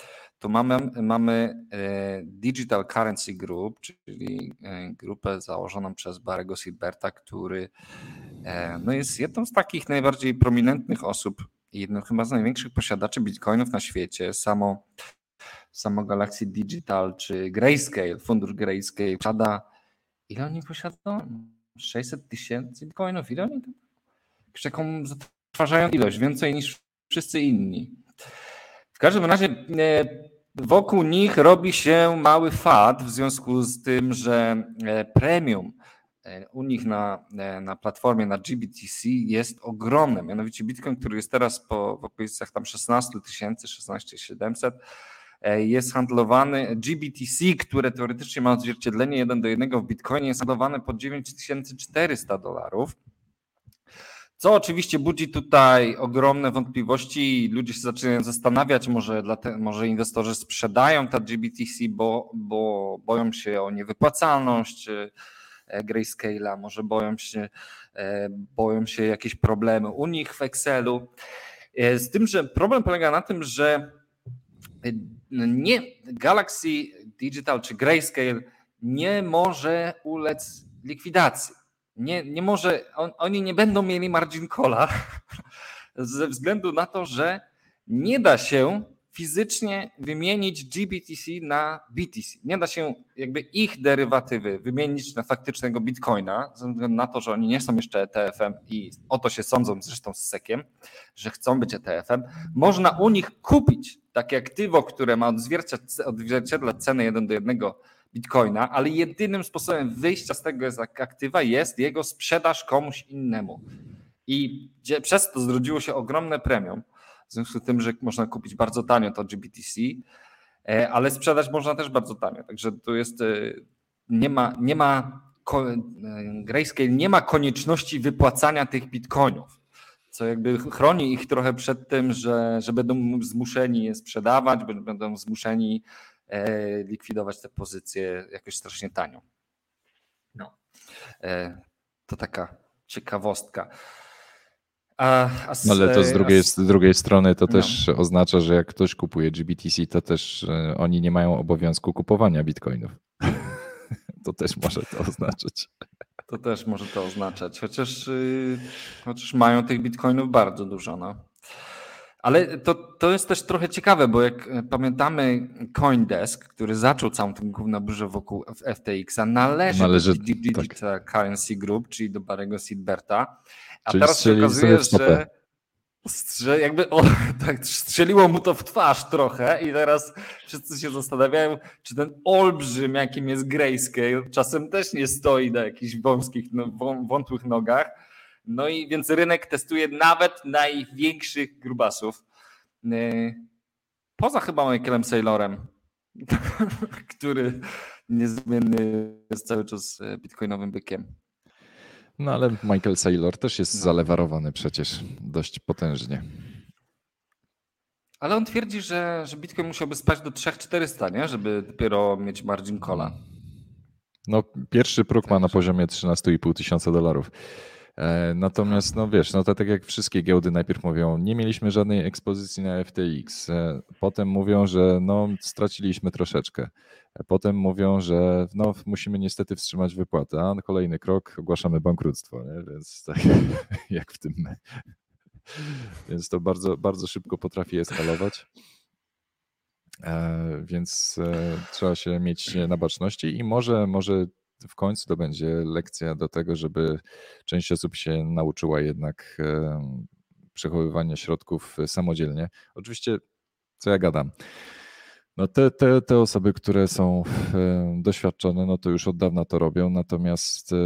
to mamy, mamy e, Digital Currency Group, czyli e, grupę założoną przez Barego Silberta, który e, no jest jedną z takich najbardziej prominentnych osób i chyba z największych posiadaczy bitcoinów na świecie. Samo, samo Galaxy Digital czy Grayscale, fundusz Grayscale posiada, ile oni posiadają? 600 tysięcy bitcoinów, ile oni? Taką zatrważają ilość, więcej niż wszyscy inni. Każdym razie wokół nich robi się mały fad w związku z tym, że e, premium e, u nich na, e, na platformie, na GBTC jest ogromne. Mianowicie Bitcoin, który jest teraz po, w okolicach tam 16 tysięcy, 16 700, jest handlowany, GBTC, które teoretycznie ma odzwierciedlenie 1 do 1 w Bitcoinie, jest handlowane po 9400 dolarów. Co oczywiście budzi tutaj ogromne wątpliwości i ludzie się zaczynają zastanawiać, może, te, może inwestorzy sprzedają ta GBTC, bo, bo boją się o niewypłacalność e, Grayscale'a, może boją się, e, boją się jakieś problemy u nich w Excelu. E, z tym, że problem polega na tym, że nie Galaxy Digital czy Grayscale nie może ulec likwidacji nie, nie może, on, oni nie będą mieli margin calla ze względu na to, że nie da się fizycznie wymienić GBTC na BTC. Nie da się jakby ich derywatywy wymienić na faktycznego bitcoina, ze względu na to, że oni nie są jeszcze ETF-em i o to się sądzą zresztą z SEC-iem, że chcą być ETF-em. Można u nich kupić takie aktywo, które ma odzwierciedlać cenę 1 do 1 bitcoina, ale jedynym sposobem wyjścia z tego aktywa jest jego sprzedaż komuś innemu. I gdzie, przez to zrodziło się ogromne premium, w związku z tym, że można kupić bardzo tanio to GBTC, e, ale sprzedać można też bardzo tanio. Także tu jest, e, nie ma, nie ma e, Grayscale nie ma konieczności wypłacania tych bitcoinów, co jakby chroni ich trochę przed tym, że, że będą zmuszeni je sprzedawać, będą zmuszeni likwidować te pozycje jakoś strasznie tanio. No. E, to taka ciekawostka. A, a z, Ale to z drugiej, z drugiej strony to no. też oznacza, że jak ktoś kupuje GBTC, to też e, oni nie mają obowiązku kupowania bitcoinów. to też może to oznaczać. To też może to oznaczać, chociaż, y, chociaż mają tych bitcoinów bardzo dużo. No. Ale to, to jest też trochę ciekawe, bo jak e, pamiętamy Coindesk, który zaczął całą tę główną burzę wokół FTX-a, należy, należy do Digital tak. Currency Group, czyli do Barego Silberta. A czyli teraz się okazuje, że, że jakby o, tak, strzeliło mu to w twarz trochę i teraz wszyscy się zastanawiają, czy ten olbrzym, jakim jest Grayscale, czasem też nie stoi na jakichś wąskich, no, wątłych nogach, no i więc rynek testuje nawet największych grubasów. Y, poza chyba Michaelem Saylorem, który niezmienny jest cały czas e, bitcoinowym bykiem. No ale Michael Saylor też jest no. zalewarowany przecież dość potężnie. Ale on twierdzi, że, że Bitcoin musiałby spać do 3400, nie? żeby dopiero mieć margin cola. No, pierwszy próg ma na poziomie 13,5 tysiąca dolarów. E, natomiast, no wiesz, no to tak jak wszystkie giełdy najpierw mówią, nie mieliśmy żadnej ekspozycji na FTX. E, potem mówią, że no straciliśmy troszeczkę. E, potem mówią, że no musimy niestety wstrzymać wypłatę, a kolejny krok ogłaszamy bankructwo, nie? więc tak jak w tym. Więc to bardzo, bardzo szybko potrafi eskalować. Więc trzeba się mieć na baczności i może, może w końcu to będzie lekcja do tego, żeby część osób się nauczyła jednak przechowywania środków samodzielnie. Oczywiście, co ja gadam. No te, te, te osoby, które są doświadczone, no to już od dawna to robią, natomiast e,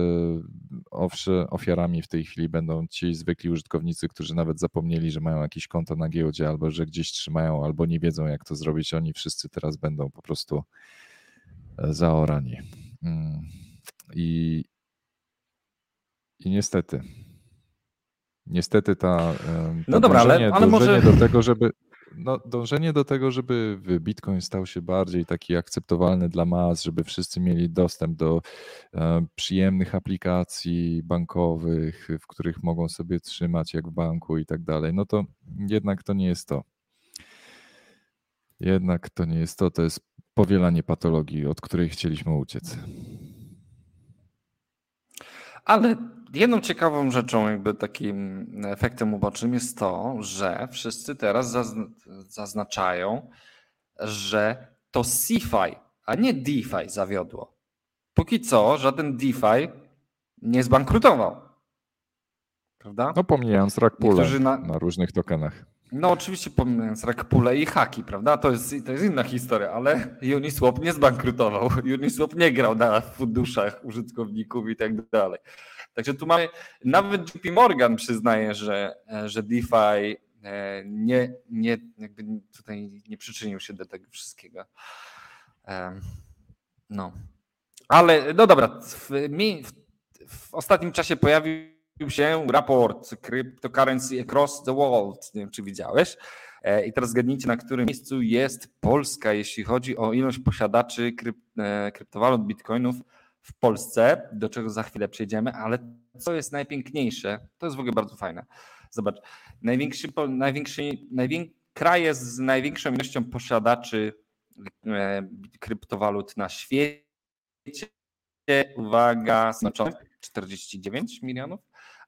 owszem, ofiarami w tej chwili będą ci zwykli użytkownicy, którzy nawet zapomnieli, że mają jakieś konto na giełdzie, albo że gdzieś trzymają, albo nie wiedzą, jak to zrobić. Oni wszyscy teraz będą po prostu e, zaorani. Mm. I, i niestety, Niestety ta, ta no dobra, dążenie, ale, ale dążenie może... do tego, żeby no, dążenie do tego, żeby Bitcoin stał się bardziej taki akceptowalny dla mas, żeby wszyscy mieli dostęp do e, przyjemnych aplikacji bankowych, w których mogą sobie trzymać jak w banku i tak dalej, no to jednak to nie jest to. Jednak to nie jest to, to jest powielanie patologii, od której chcieliśmy uciec. Ale jedną ciekawą rzeczą, jakby takim efektem ubocznym jest to, że wszyscy teraz zaznaczają, że to CeFi, a nie DeFi zawiodło. Póki co żaden DeFi nie zbankrutował. Prawda? No pomijając rak na... na różnych tokenach. No oczywiście pomijając rakpule i haki, prawda? To jest, to jest inna historia, ale Uniswap nie zbankrutował. Uniswap nie grał na funduszach użytkowników i tak dalej. Także tu mamy, nawet JP Morgan przyznaje, że, że DeFi e, nie, nie, jakby tutaj nie przyczynił się do tego wszystkiego. No. Ale no dobra, w, w, w ostatnim czasie pojawił się raport Cryptocurrency Across the World. Nie wiem, czy widziałeś. E, I teraz zgadnijcie, na którym miejscu jest Polska, jeśli chodzi o ilość posiadaczy kryp, e, kryptowalut, bitcoinów w Polsce, do czego za chwilę przejdziemy, ale co jest najpiękniejsze, to jest w ogóle bardzo fajne. Zobacz, największy, największy, najwięk, kraje z największą ilością posiadaczy e, kryptowalut na świecie, uwaga, znaczone 49 milionów,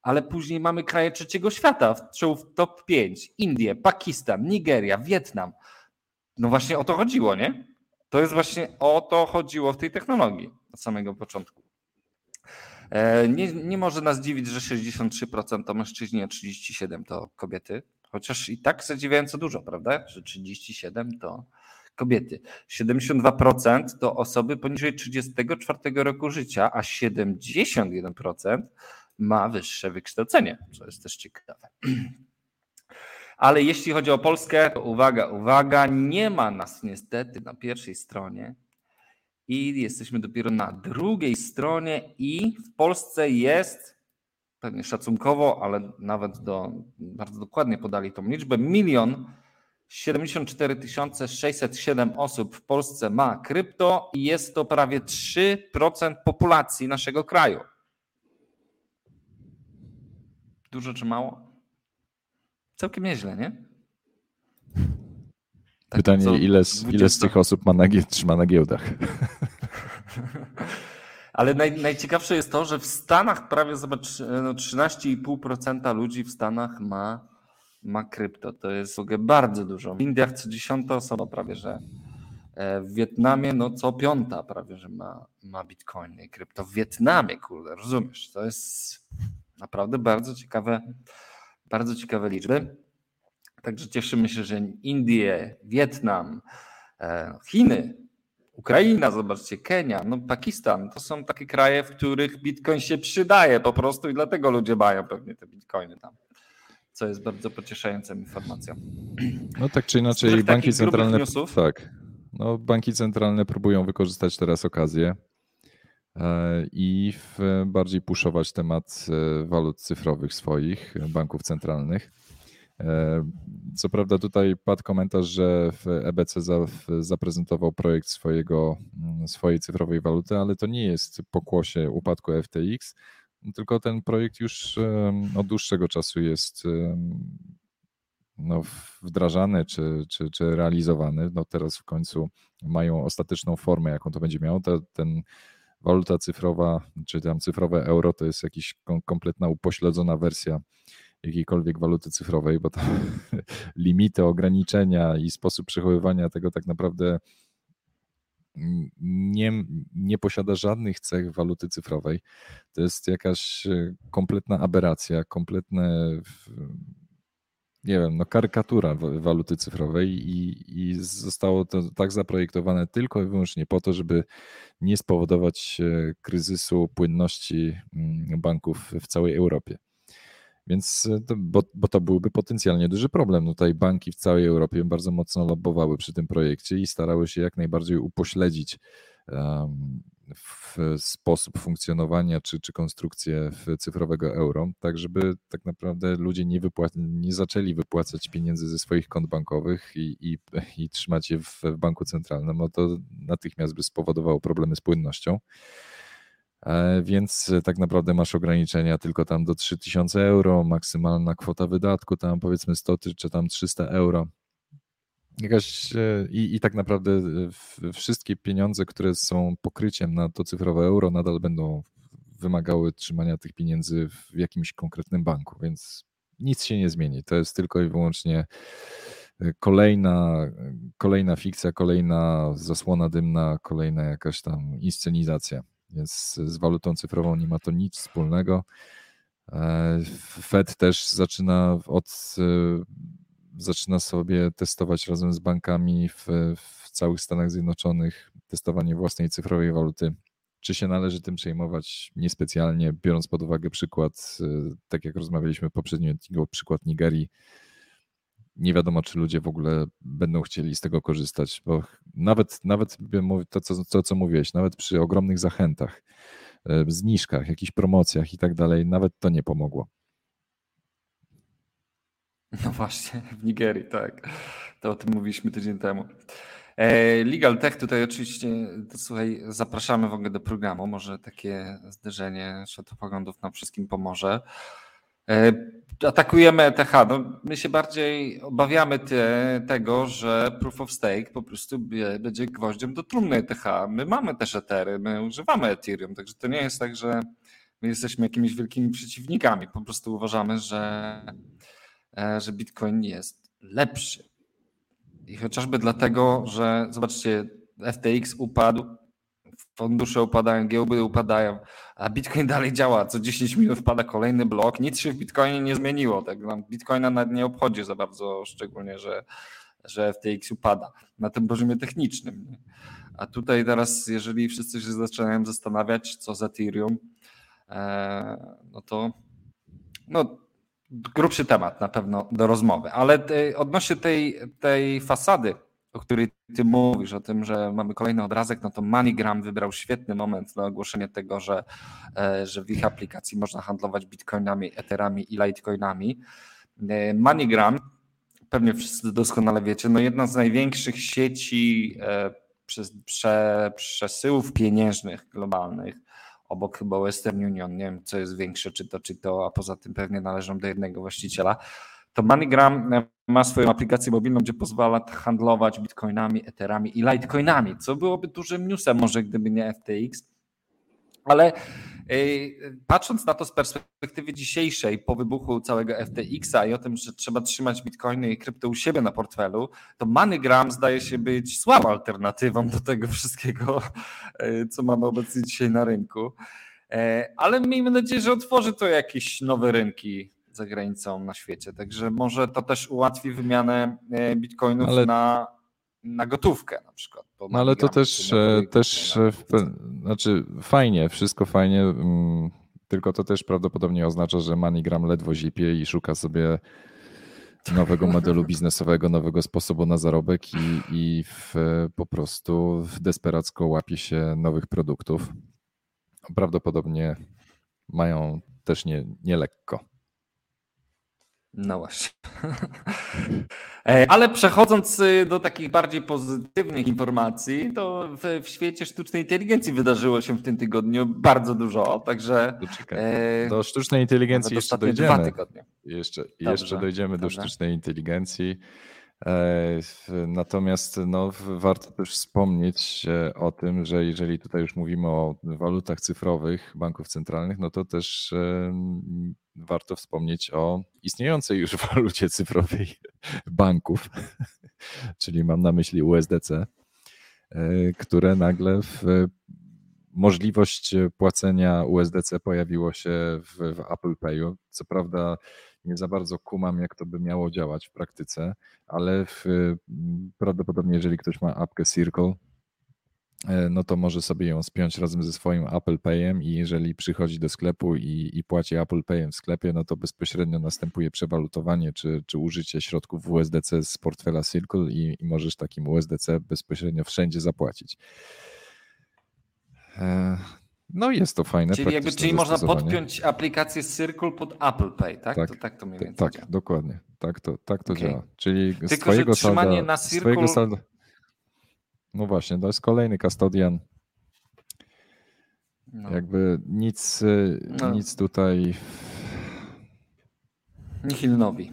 ale później mamy kraje trzeciego świata, w top 5, Indie, Pakistan, Nigeria, Wietnam. No właśnie o to chodziło, nie? To jest właśnie o to chodziło w tej technologii od samego początku. E, nie, nie może nas dziwić, że 63% to mężczyźni, a 37% to kobiety. Chociaż i tak zadziwiająco dużo, prawda? Że 37% to kobiety. 72% to osoby poniżej 34 roku życia, a 71% ma wyższe wykształcenie, co jest też ciekawe. Ale jeśli chodzi o Polskę, to uwaga, uwaga, nie ma nas niestety na pierwszej stronie i jesteśmy dopiero na drugiej stronie i w Polsce jest pewnie szacunkowo, ale nawet do, bardzo dokładnie podali tą liczbę, milion 74 607 osób w Polsce ma krypto i jest to prawie 3% populacji naszego kraju. Dużo czy mało? Całkiem nieźle, nie? Tak Pytanie, ile z, 20... ile z tych osób ma na, trzyma na giełdach? Ale naj, najciekawsze jest to, że w Stanach prawie zobacz, no 13,5% ludzi w Stanach ma, ma krypto. To jest bardzo dużo. W Indiach co dziesiąta osoba prawie, że e, w Wietnamie no co piąta prawie, że ma, ma bitcoiny i krypto. W Wietnamie, kurde, rozumiesz? To jest naprawdę bardzo ciekawe, bardzo ciekawe liczby. Także cieszymy się, że Indie, Wietnam, e, Chiny, Ukraina, zobaczcie, Kenia, no Pakistan, to są takie kraje, w których bitcoin się przydaje po prostu i dlatego ludzie mają pewnie te bitcoiny tam. Co jest bardzo pocieszającą informacją. No tak czy inaczej, banki centralne. Tak. No, banki centralne próbują wykorzystać teraz okazję i bardziej puszować temat e, walut cyfrowych swoich banków centralnych. E, co prawda tutaj padł komentarz, że EBC zaprezentował projekt swojego, mm, swojej cyfrowej waluty, ale to nie jest pokłosie upadku FTX, tylko ten projekt już od dłuższego czasu jest no, wdrażany czy, czy, czy realizowany. No teraz w końcu mają ostateczną formę, jaką to będzie miało. ten waluta cyfrowa, czy tam cyfrowe euro, to jest jakaś kompletna upośledzona wersja jakiejkolwiek waluty cyfrowej, bo to limity, ograniczenia i sposób przechowywania tego tak naprawdę nie, nie posiada żadnych cech waluty cyfrowej. To jest jakaś e, kompletna aberracja, kompletne nie wiem, no karykatura waluty cyfrowej i, i zostało to tak zaprojektowane tylko i wyłącznie po to, żeby nie spowodować e, kryzysu płynności mm, banków w całej Europie. Więc, e, to, bo, bo to byłby potencjalnie duży problem. No tutaj banki w całej Europie bardzo mocno lobbowały przy tym projekcie i starały się jak najbardziej upośledzić um, w sposób funkcjonowania czy, czy konstrukcję cyfrowego euro, tak żeby tak naprawdę ludzie nie, nie zaczęli wypłacać pieniędzy ze swoich kont bankowych i, i, i trzymać je w, w banku centralnym, bo to natychmiast by spowodowało problemy z płynnością. E, więc tak naprawdę masz ograniczenia tylko tam do 3000 euro, maksymalna kwota wydatku tam powiedzmy 100 czy tam 300 euro. Jakaś, e, i, I tak naprawdę e, wszystkie pieniądze, które są pokryciem na to cyfrowe euro, nadal będą wymagały trzymania tych pieniędzy w jakimś konkretnym banku, więc nic się nie zmieni. To jest tylko i wyłącznie kolejna, kolejna fikcja, kolejna zasłona dymna, kolejna jakaś tam inscenizacja. Więc z walutą cyfrową nie ma to nic wspólnego. E, Fed też zaczyna od e, zaczyna sobie testować razem z bankami w, w całych Stanach Zjednoczonych testowanie własnej cyfrowej waluty. Czy się należy tym przejmować? Niespecjalnie, biorąc pod uwagę przykład, e, tak jak rozmawialiśmy poprzednio, przykład Nigerii, nie wiadomo, czy ludzie w ogóle będą chcieli z tego korzystać, bo nawet, nawet to, co, to, co mówiłeś, nawet przy ogromnych zachętach, e, zniżkach, jakichś promocjach i tak dalej, nawet to nie pomogło. No właśnie, w Nigerii, tak. To o tym mówiliśmy tydzień temu. E, Legal Tech tutaj oczywiście, to, słuchaj, zapraszamy w ogóle do programu. Może takie zderzenie światopoglądów nam wszystkim pomoże. E, atakujemy ETH. No, my się bardziej obawiamy te, tego, że proof of stake po prostu będzie gwoździem do trumny ETH. My mamy też Ethery, my używamy Ethereum, także to nie jest tak, że my jesteśmy jakimiś wielkimi przeciwnikami. Po prostu uważamy, że, że Bitcoin jest lepszy. I chociażby dlatego, że zobaczcie, FTX upadł, fundusze upadają, giełdy upadają, a Bitcoin dalej działa. Co 10 minut wpada kolejny blok. Nic się w Bitcoinie nie zmieniło. Tak? Bitcoina nawet nie obchodzi za bardzo, szczególnie, że, że FTX upada na tym poziomie technicznym. A tutaj teraz, jeżeli wszyscy się zaczynają zastanawiać, co z Ethereum, e, no to no, grubszy temat na pewno do rozmowy. Ale odnośnie tej, tej fasady, o której ty mówisz, o tym, że mamy kolejny obrazek, no to MoneyGram wybrał świetny moment na ogłoszenie tego, że, e, że w ich aplikacji można handlować bitcoinami, etherami i litecoinami. E, MoneyGram, pewnie wszyscy doskonale wiecie, no jedna z największych sieci e, prze, przesyłów pieniężnych globalnych, obok chyba Western Union, nie wiem co jest większe, czy to, czy to, a poza tym pewnie należą do jednego właściciela to MoneyGram e, ma swoją aplikację mobilną, gdzie pozwala handlować bitcoinami, etherami i litecoinami, co byłoby dużym newsem może gdyby nie FTX. Ale patrząc na to z perspektywy dzisiejszej, po wybuchu całego FTX-a i o tym, że trzeba trzymać bitcoiny i krypto u siebie na portfelu, to MoneyGram zdaje się być słabą alternatywą do tego wszystkiego, e, co mamy obecnie dzisiaj na rynku. Ale miejmy nadzieję, że otworzy to jakieś nowe rynki za granicą na świecie. Także może to też ułatwi wymianę e, bitcoinów ale... na, na gotówkę na przykład. No ale to też, e, też w, znaczy fajnie, wszystko fajnie, mm, tylko to też prawdopodobnie oznacza, że MoneyGram ledwo zipie i szuka sobie nowego modelu biznesowego, nowego sposobu na zarobek i, i w, po prostu w desperacko łapie się nowych produktów. Prawdopodobnie mają też nie, nie lekko. No właśnie. Ale przechodząc y, do takich bardziej pozytywnych informacji, to w, w, świecie sztucznej inteligencji wydarzyło się w tym tygodniu bardzo dużo, także... E, do sztucznej inteligencji jeszcze dojdziemy. Jeszcze, jeszcze dojdziemy Dobrze. do sztucznej inteligencji. E, natomiast no, warto też wspomnieć e, o tym, że jeżeli tutaj już mówimy o walutach cyfrowych banków centralnych, no to też warto wspomnieć o istniejącej już walucie cyfrowej banków, czyli mam na myśli USDC, e, które nagle w możliwość płacenia USDC pojawiło się w, w Apple Pay'u. Co prawda nie za bardzo kumam, jak to by miało działać w praktyce, ale w, prawdopodobnie jeżeli ktoś ma apkę Circle, e, no to może sobie ją spiąć razem ze swoim Apple Payem i jeżeli przychodzi do sklepu i, i płaci Apple Payem w sklepie, no to bezpośrednio następuje przewalutowanie czy, czy użycie środków USDC z portfela Circle i, i możesz takim USDC bezpośrednio wszędzie zapłacić. E, no jest to fajne. Czyli, jakby, czyli można podpiąć aplikację Circle pod Apple Pay, tak? Tak, to, tak to mniej więcej Tak, działa. dokładnie. Tak to, tak to okay. działa. Czyli Tylko, z twojego że trzymanie salda, na Circle... salda... No właśnie, to jest kolejny custodian. No. Jakby nic, no. nic tutaj... Nihil nowi.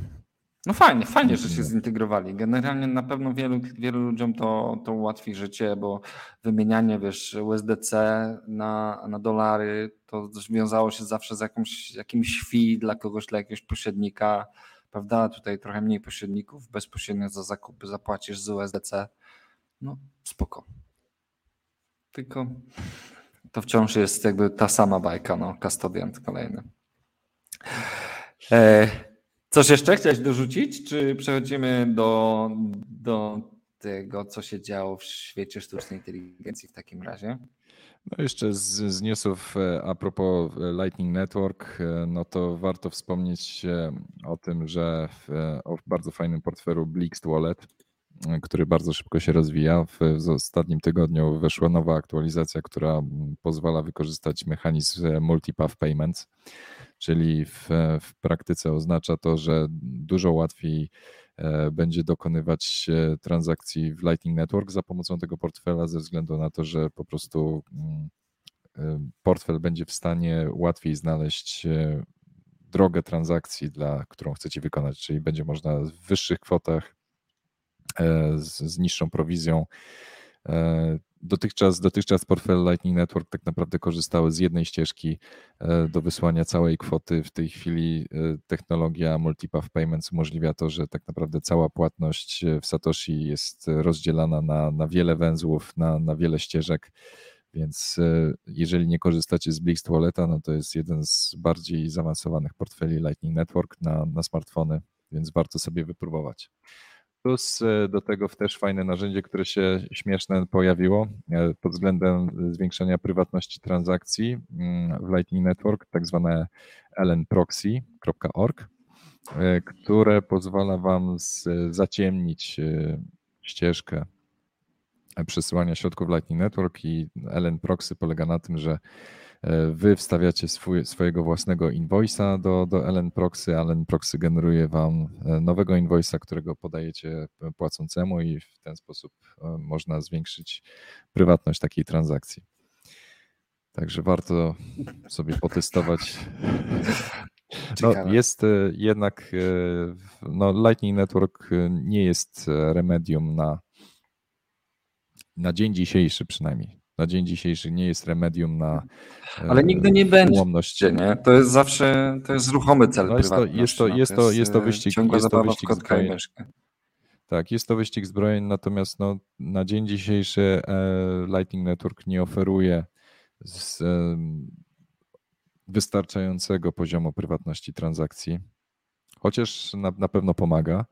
No fajnie, fajnie, że się zintegrowali. Generalnie na pewno wielu, wielu ludziom to, to ułatwi życie, bo wymienianie, wiesz, USDC na, na dolary to wiązało się zawsze z jakąś, jakimś fee dla kogoś, dla jakiegoś pośrednika, prawda? Tutaj trochę mniej pośredników, bezpośrednio za zakupy zapłacisz z USDC. No spoko. Tylko to wciąż jest jakby ta sama bajka, no, custodian kolejny. E, Coś jeszcze chciałeś dorzucić, czy przechodzimy do, do tego, co się działo w świecie sztucznej inteligencji w takim razie? No jeszcze z, z newsów e, a propos e, Lightning Network, e, no to warto wspomnieć o tym, że w, o bardzo fajnym portfelu Blixt Wallet, który bardzo szybko się rozwija. W, w ostatnim tygodniu weszła nowa aktualizacja, która pozwala wykorzystać mechanizm Multipath Payments czyli w, w praktyce oznacza to, że dużo łatwiej e, będzie dokonywać transakcji w Lightning Network za pomocą tego portfela, ze względu na to, że po prostu e, portfel będzie w stanie łatwiej znaleźć e, drogę transakcji, dla którą chcecie wykonać, czyli będzie można w wyższych kwotach z, z niższą prowizją Dotychczas, dotychczas portfel Lightning Network tak naprawdę korzystały z jednej ścieżki e, do wysłania całej kwoty. W tej chwili e, technologia Multipath Payments umożliwia to, że tak naprawdę cała płatność e, w Satoshi jest rozdzielana na, na wiele węzłów, na, na wiele ścieżek. Więc jeżeli nie korzystacie z Blix Walleta, no to jest jeden z bardziej zaawansowanych portfeli Lightning Network na, na smartfony, więc warto sobie wypróbować. Plus e, do tego też fajne narzędzie, które się śmieszne pojawiło e, pod względem zwiększenia prywatności transakcji mm, w Lightning Network, tak zwane lnproxy.org, e, które pozwala Wam zaciemnić ścieżkę przesyłania środków Lightning Network i LN Proxy polega na tym, że wy wstawiacie swój, swojego własnego invoice'a do, do LN Proxy, LN Proxy generuje wam e, nowego invoice'a, którego podajecie płacącemu i w ten sposób e, można zwiększyć prywatność takiej transakcji. Także warto sobie potestować. No, jest jednak, no, Lightning Network nie jest remedium na, na dzień dzisiejszy przynajmniej na dzień dzisiejszy nie jest remedium na Ale e, nigdy nie będzie, nie? To jest zawsze, to jest ruchomy cel no jest, to, jest, to, jest, to, jest to wyścig, jest to wyścig zbrojeń. Tak, jest to wyścig zbrojeń, natomiast no, na dzień dzisiejszy e, Lightning Network nie oferuje z, e, wystarczającego poziomu prywatności transakcji, chociaż na, na pewno pomaga.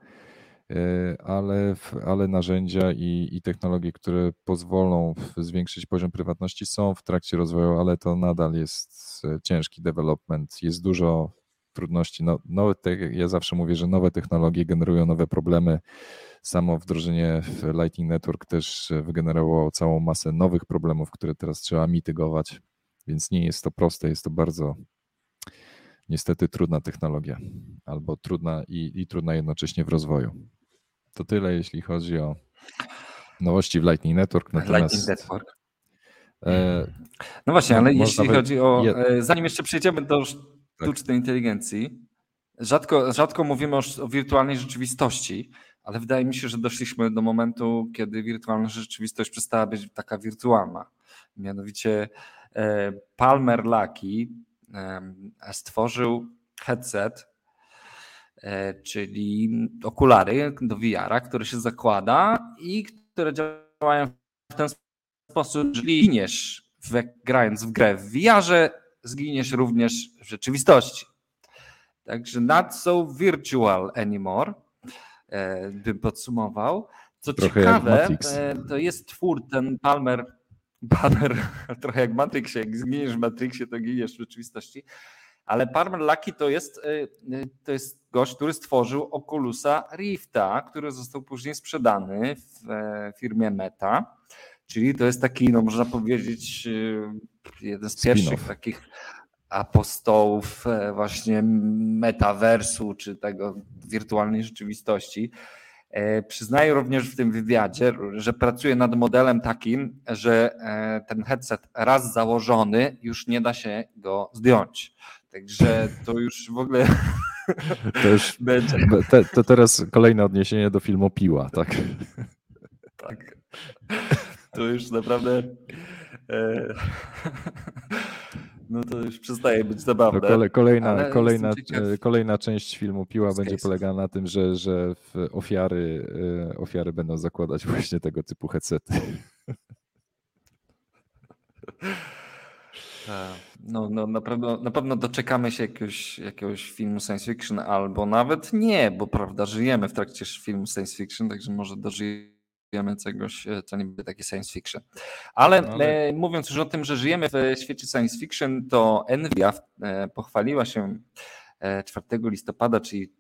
E, ale, ale narzędzia i, i technologie, które pozwolą zwiększyć poziom prywatności są w trakcie rozwoju, ale to nadal jest e, ciężki development, jest dużo trudności. No, nowe te, ja zawsze mówię, że nowe technologie generują nowe problemy. Samo wdrożenie w Lightning Network też wygenerowało całą masę nowych problemów, które teraz trzeba mitygować, więc nie jest to proste, jest to bardzo niestety trudna technologia, albo trudna i, i trudna jednocześnie w rozwoju. To tyle, jeśli chodzi o nowości w Lightning Network. Natomiast, Lightning Network. E, no właśnie, ale jeśli chodzi o. E, zanim jeszcze przejdziemy do tak. sztucznej tak. inteligencji, rzadko, rzadko mówimy o, o wirtualnej rzeczywistości, ale wydaje mi się, że doszliśmy do momentu, kiedy wirtualna rzeczywistość przestała być taka wirtualna. Mianowicie e, Palmer Lucky stworzył headset, czyli okulary do VR-a, które się zakłada i które działają w ten sposób, że giniesz w, grając w grę w VR-ze, zginiesz również w rzeczywistości. Także not so virtual anymore, e, bym podsumował. Co trochę ciekawe, e, to jest twór, ten Palmer, Palmer, trochę jak Matrixie, jak zginiesz w Matrixie, to giniesz w rzeczywistości. Ale Palmer Lucky to jest, y, y, to jest gość, który stworzył Oculusa Rifta, który został później sprzedany w e, firmie Meta. Czyli to jest taki, no można powiedzieć, jeden z pierwszych takich apostołów e, właśnie metaversu, czy tego wirtualnej rzeczywistości. E, przyznaję również w tym wywiadzie, że pracuję nad modelem takim, że e, ten headset raz założony już nie da się go zdjąć. Także to już w ogóle. To już będzie. Te, to teraz kolejne odniesienie do filmu Piła, tak? Tak. To już naprawdę. E, no to już przestaje być zabawne. Kole, kolejna, kolejna, kolejna część filmu Piła będzie polegała na tym, że, że ofiary, ofiary będą zakładać właśnie tego typu headsety. Tak. No, no na, pewno, na pewno doczekamy się jakiegoś, jakiegoś filmu science fiction, albo nawet nie, bo prawda, żyjemy w trakcie filmu science fiction, także może dożyjemy czegoś, e, co nie będzie takie science fiction. Ale, no, ale... E, mówiąc już o tym, że żyjemy w świecie science fiction, to Nvidia e, pochwaliła się 4 listopada, czyli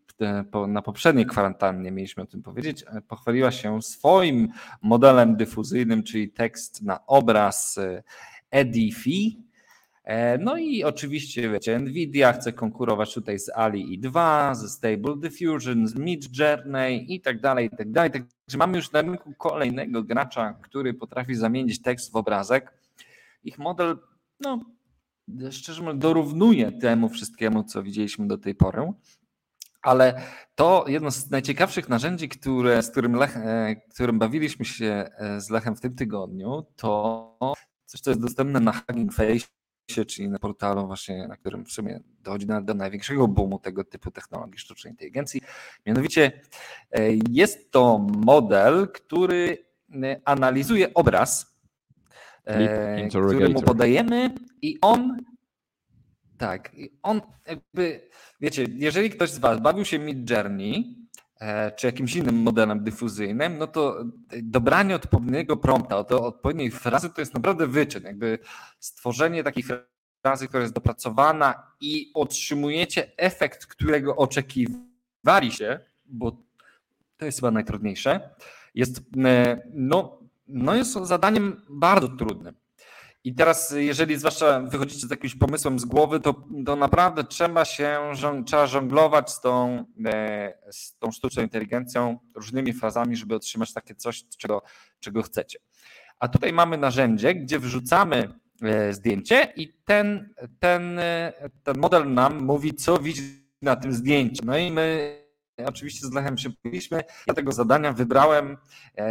na poprzedniej kwarantannie mieliśmy o tym powiedzieć, pochwaliła się swoim modelem dyfuzyjnym, czyli tekst na obraz EDIFI, E, no i oczywiście, wiecie, Nvidia chce konkurować tutaj z Ali i2, ze Stable Diffusion, z Mid Journey i tak dalej, i tak dalej. Także mamy już na rynku kolejnego gracza, który potrafi zamienić tekst w obrazek. Ich model, no, szczerze mówiąc, dorównuje temu wszystkiemu, co widzieliśmy do tej pory. Ale to jedno z najciekawszych narzędzi, które, z którym, Lech, e, którym bawiliśmy się e, z Lechem w tym tygodniu, to coś, co jest dostępne na Hugging Face czyli na portalu właśnie, na którym w sumie dochodzi do największego boomu tego typu technologii sztucznej inteligencji. Mianowicie e, jest to model, który e, analizuje obraz, e, który mu podajemy i on tak, on jakby, wiecie, jeżeli ktoś z Was bawił się Mid Journey, czy jakimś innym modelem dyfuzyjnym, no to dobranie odpowiedniego prompta, odpowiedniej frazy to jest naprawdę wyczyn. Jakby stworzenie takiej frazy, która jest dopracowana i otrzymujecie efekt, którego oczekiwaliście, bo to jest chyba najtrudniejsze, jest, no, no jest zadaniem bardzo trudnym. I teraz, jeżeli zwłaszcza wychodzicie z jakimś pomysłem z głowy, to, to naprawdę trzeba się trzeba żonglować z tą, e, z tą sztuczną inteligencją, różnymi frazami, żeby otrzymać takie coś, czego, czego chcecie. A tutaj mamy narzędzie, gdzie wrzucamy e, zdjęcie i ten, ten, e, ten model nam mówi, co widzi na tym zdjęciu. No i my oczywiście z Lechem się pojawiliśmy. Ja tego zadania wybrałem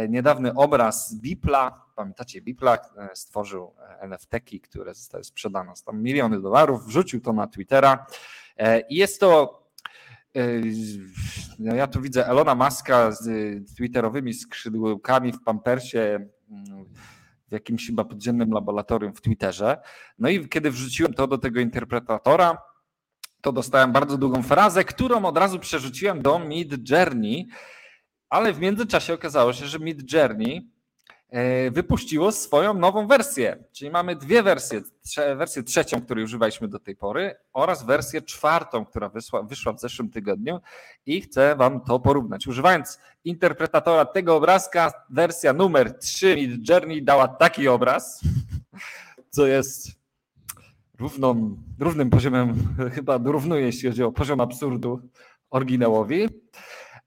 niedawny obraz Bipla, pamiętacie, Biplak e, stworzył e, NFT-ki, które zostały sprzedane za miliony dolarów, wrzucił to na Twittera e, i jest to no ja tu widzę Elona Muska z twitterowymi skrzydłkami w pampersie mm, w jakimś chyba podziemnym laboratorium w Twitterze. No i kiedy wrzuciłem to do tego interpretatora, to dostałem bardzo długą frazę, którą od razu przerzuciłem do Mid Journey, ale w międzyczasie okazało się, że Mid Journey E, wypuściło swoją nową wersję. Czyli mamy dwie wersje. Wersję trzecią, której używaliśmy do tej pory, oraz wersję czwartą, która wyszła, wyszła w zeszłym tygodniu i chcę Wam to porównać. Używając interpretatora tego obrazka, wersja numer 3 Mid Journey dała taki obraz, co jest równą, równym poziomem, chyba dorównuje, jeśli chodzi o poziom absurdu oryginałowi.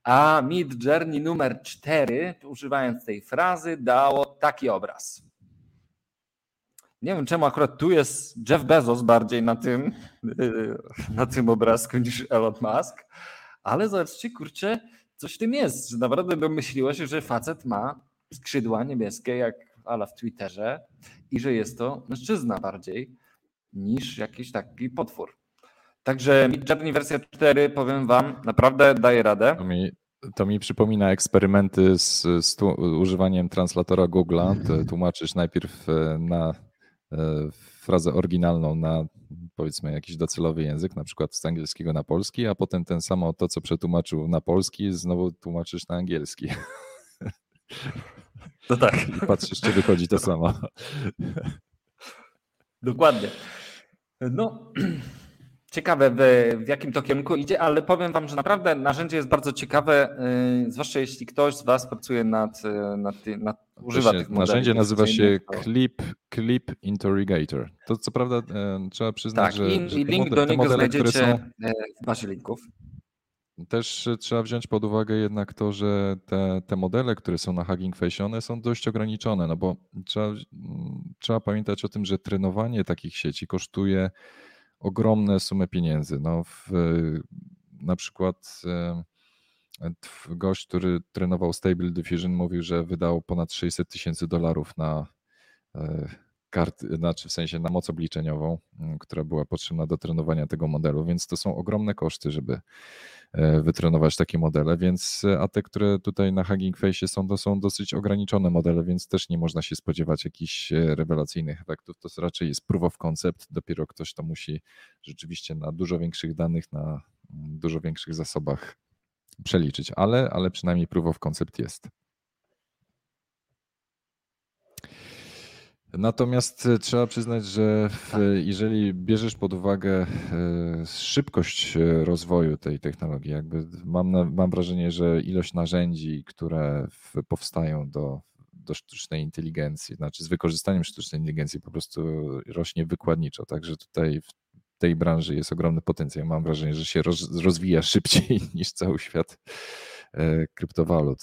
A Mid Journey numer 4, używając tej frazy, dało taki obraz. Nie wiem, czemu akurat tu jest Jeff Bezos bardziej na tym, na tym obrazku niż Elon Musk, ale zobaczcie, kurczę, coś w tym jest, że naprawdę domyśliło się, że facet ma skrzydła niebieskie, jak ala w Twitterze i że jest to mężczyzna bardziej niż jakiś taki potwór. Także Midjourney wersja 4, powiem Wam, naprawdę daje radę. To mi, to mi przypomina eksperymenty z, z tu, używaniem translatora Google'a. Tłumaczysz najpierw e, na e, frazę oryginalną na powiedzmy jakiś docelowy język, na przykład z angielskiego na polski, a potem ten samo to, co przetłumaczył na polski, znowu tłumaczysz na angielski. To tak. I patrzysz, czy wychodzi to samo. Dokładnie. No, ciekawe w, jakim to kierunku idzie, ale powiem Wam, że naprawdę narzędzie jest bardzo ciekawe, yy, zwłaszcza jeśli ktoś z Was pracuje nad, nad, nad używa tych modeli. Narzędzie nazywa się Clip, Clip Interrogator. To co prawda e, trzeba przyznać, tak, że, i, że i link modele, do niego modele, znajdziecie są, w bazie linków. Też trzeba wziąć pod uwagę jednak to, że te, te modele, które są na Hugging Face, one są dość ograniczone, no bo trzeba, trzeba pamiętać o tym, że trenowanie takich sieci kosztuje ogromne sumy pieniędzy. No w, na przykład gość, który trenował Stable Diffusion mówił, że wydał ponad 600 tysięcy dolarów na e, kart, znaczy w sensie na moc obliczeniową, która była potrzebna do trenowania tego modelu, więc to są ogromne koszty, żeby e, wytrenować takie modele, więc a te, które tutaj na Hugging Face są, to są dosyć ograniczone modele, więc też nie można się spodziewać jakichś e, rewelacyjnych efektów. To raczej jest proof of concept, dopiero ktoś to musi rzeczywiście na dużo większych danych, na dużo większych zasobach przeliczyć, ale, ale przynajmniej proof of concept jest. Natomiast e, trzeba przyznać, że w, Tak. jeżeli bierzesz pod uwagę e, szybkość e, rozwoju tej technologii, jakby mam, na, mam wrażenie, że ilość narzędzi, które powstają do, do sztucznej inteligencji, znaczy z wykorzystaniem sztucznej inteligencji po prostu rośnie wykładniczo. Także tutaj w tej branży jest ogromny potencjał. Mam wrażenie, że się roz, rozwija szybciej niż cały świat kryptowalut.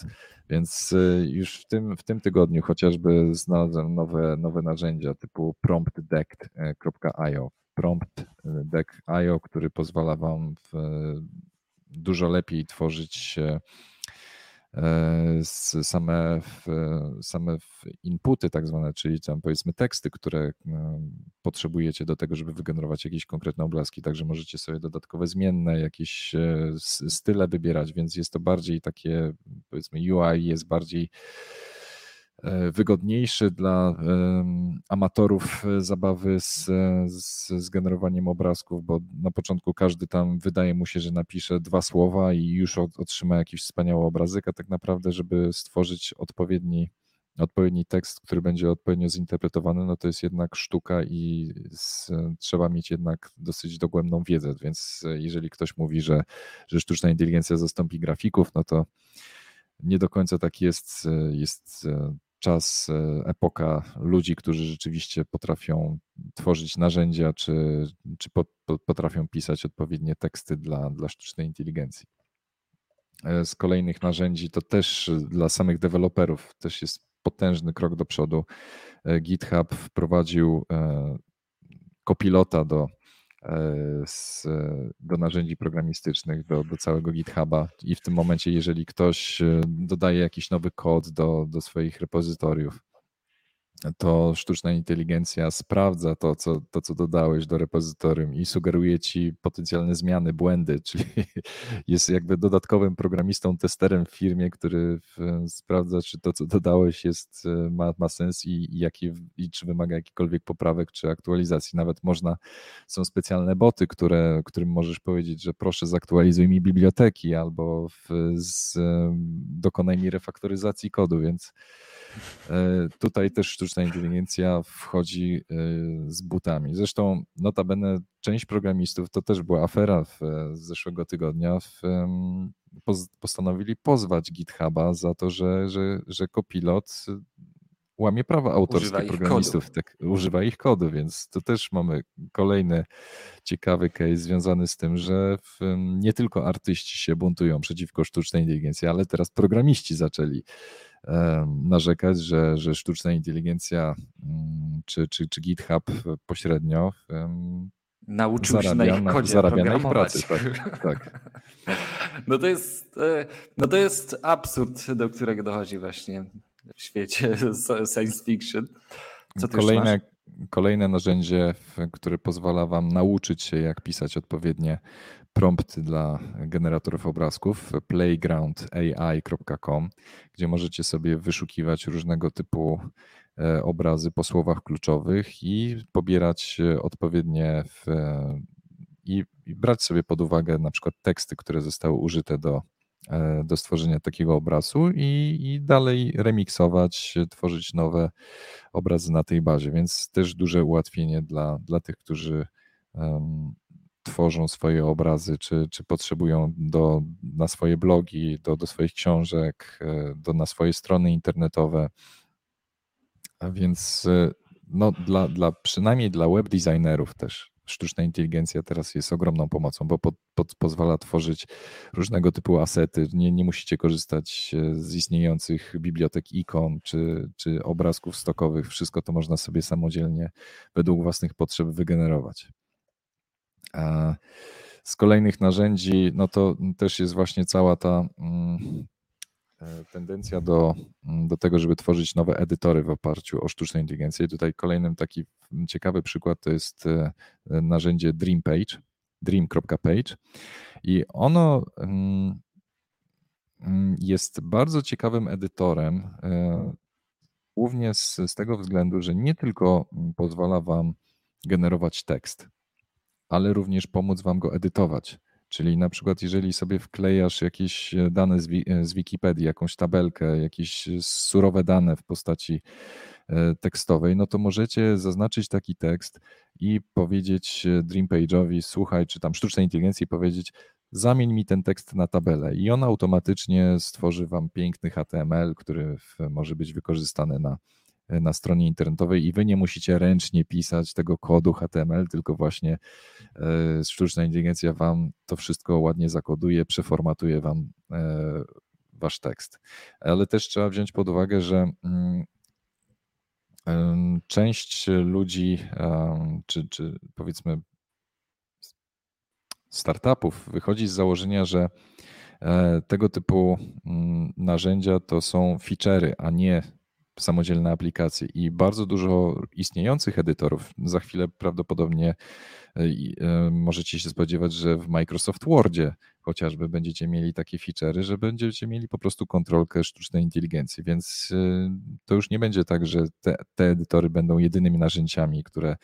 Więc y, już w tym, w tym tygodniu chociażby znalazłem nowe, nowe narzędzia typu promptdeck.io. Promptdeck.io, który pozwala Wam dużo lepiej tworzyć E, same, same inputy tak zwane, czyli tam powiedzmy teksty, które e, potrzebujecie do tego, żeby wygenerować jakieś konkretne obrazki, także możecie sobie dodatkowe zmienne, jakieś e, style wybierać, więc jest to bardziej takie powiedzmy UI jest bardziej wygodniejszy dla amatorów e, zabawy z, z, z generowaniem obrazków, bo na początku każdy tam wydaje mu się, że napisze dwa słowa i już otrzyma jakiś wspaniały obrazek, a tak naprawdę, żeby stworzyć odpowiedni, odpowiedni tekst, który będzie odpowiednio zinterpretowany, no to jest jednak sztuka i z, trzeba mieć jednak dosyć dogłębną wiedzę, więc jeżeli ktoś mówi, że, że sztuczna inteligencja zastąpi grafików, no to nie do końca tak jest. Jest czas, e, epoka ludzi, którzy rzeczywiście potrafią tworzyć narzędzia, czy, czy po, po, potrafią pisać odpowiednie teksty dla, dla sztucznej inteligencji. E, z kolejnych narzędzi to też dla samych deweloperów też jest potężny krok do przodu. E, GitHub wprowadził kopilota do E, z, do narzędzi programistycznych, do, do całego GitHuba. I w tym momencie, jeżeli ktoś e, dodaje jakiś nowy kod do, do swoich repozytoriów, to sztuczna inteligencja sprawdza to co, to, co dodałeś do repozytorium i sugeruje ci potencjalne zmiany, błędy, czyli jest jakby dodatkowym programistą, testerem w firmie, który sprawdza, czy to, co dodałeś, jest, e, ma, ma sens i, i, jaki, i czy wymaga jakichkolwiek poprawek czy aktualizacji. Nawet można, są specjalne boty, które, którym możesz powiedzieć, że proszę zaktualizuj mi biblioteki albo w, z, dokonaj mi refaktoryzacji kodu, więc E, tutaj też sztuczna inteligencja wchodzi e, z butami. Zresztą notabene część programistów, to też była afera w, z zeszłego tygodnia, w, postanowili pozwać GitHuba za to, że, że, że Copilot łamie prawa autorskie programistów, tak, używa ich kodu, więc to też mamy kolejny ciekawy case związany z tym, że w, nie tylko artyści się buntują przeciwko sztucznej inteligencji, ale teraz programiści zaczęli narzekać, że, że sztuczna inteligencja mm, czy, czy, czy GitHub pośrednio nauczył zarabia, się na ich kodzie zarabia na ich pracy. Tak, tak. No, to jest, e, no to jest absurd, do którego dochodzi właśnie w świecie science fiction. Co kolejne, kolejne narzędzie, które pozwala Wam nauczyć się, jak pisać odpowiednie prompty dla generatorów obrazków playgroundai.com, gdzie możecie sobie wyszukiwać różnego typu e, obrazy po słowach kluczowych i pobierać e, odpowiednie w, e, i, i brać sobie pod uwagę na przykład teksty, które zostały użyte do, do stworzenia takiego obrazu i, i dalej remiksować, tworzyć nowe obrazy na tej bazie, więc też duże ułatwienie dla, dla tych, którzy tworzą swoje obrazy, czy, czy potrzebują do, na swoje blogi, do, do swoich książek, e, do, na swoje strony internetowe. A więc e, no, dla, dla, przynajmniej dla web designerów też sztuczna inteligencja teraz jest ogromną pomocą, bo pod, pod, pozwala tworzyć różnego typu asety. Nie, nie musicie korzystać e, z istniejących bibliotek ikon czy, czy obrazków stokowych. Wszystko to można sobie samodzielnie według własnych potrzeb wygenerować. A z kolejnych narzędzi, no to też jest właśnie cała ta mm, e, tendencja do, mm, do tego, żeby tworzyć nowe edytory w oparciu o sztuczną inteligencję. Tutaj kolejnym taki ciekawy przykład to jest e, narzędzie DreamPage, dream.page i ono mm, jest bardzo ciekawym edytorem, e, głównie z, z tego względu, że nie tylko pozwala Wam generować tekst, ale również pomóc Wam go edytować. Czyli na przykład, jeżeli sobie wklejasz jakieś e, dane z, e, z Wikipedii, jakąś tabelkę, jakieś surowe dane w postaci e, tekstowej, no to możecie zaznaczyć taki tekst i powiedzieć DreamPage'owi, słuchaj, czy tam sztucznej inteligencji powiedzieć, zamień mi ten tekst na tabelę i on automatycznie stworzy Wam piękny HTML, który może być wykorzystany na na stronie internetowej i wy nie musicie ręcznie pisać tego kodu HTML, tylko właśnie e, sztuczna inteligencja wam to wszystko ładnie zakoduje, przeformatuje wam e, wasz tekst. Ale też trzeba wziąć pod uwagę, że mm, część ludzi, czy, czy powiedzmy startupów wychodzi z założenia, że e, tego typu mm, narzędzia to są feature'y, a nie samodzielne aplikacje i bardzo dużo istniejących edytorów. Za chwilę prawdopodobnie możecie się spodziewać, że w Microsoft Wordzie chociażby będziecie mieli takie feature'y, że będziecie mieli po prostu kontrolkę sztucznej inteligencji, więc e, to już nie będzie tak, że te, te edytory będą jedynymi narzędziami, które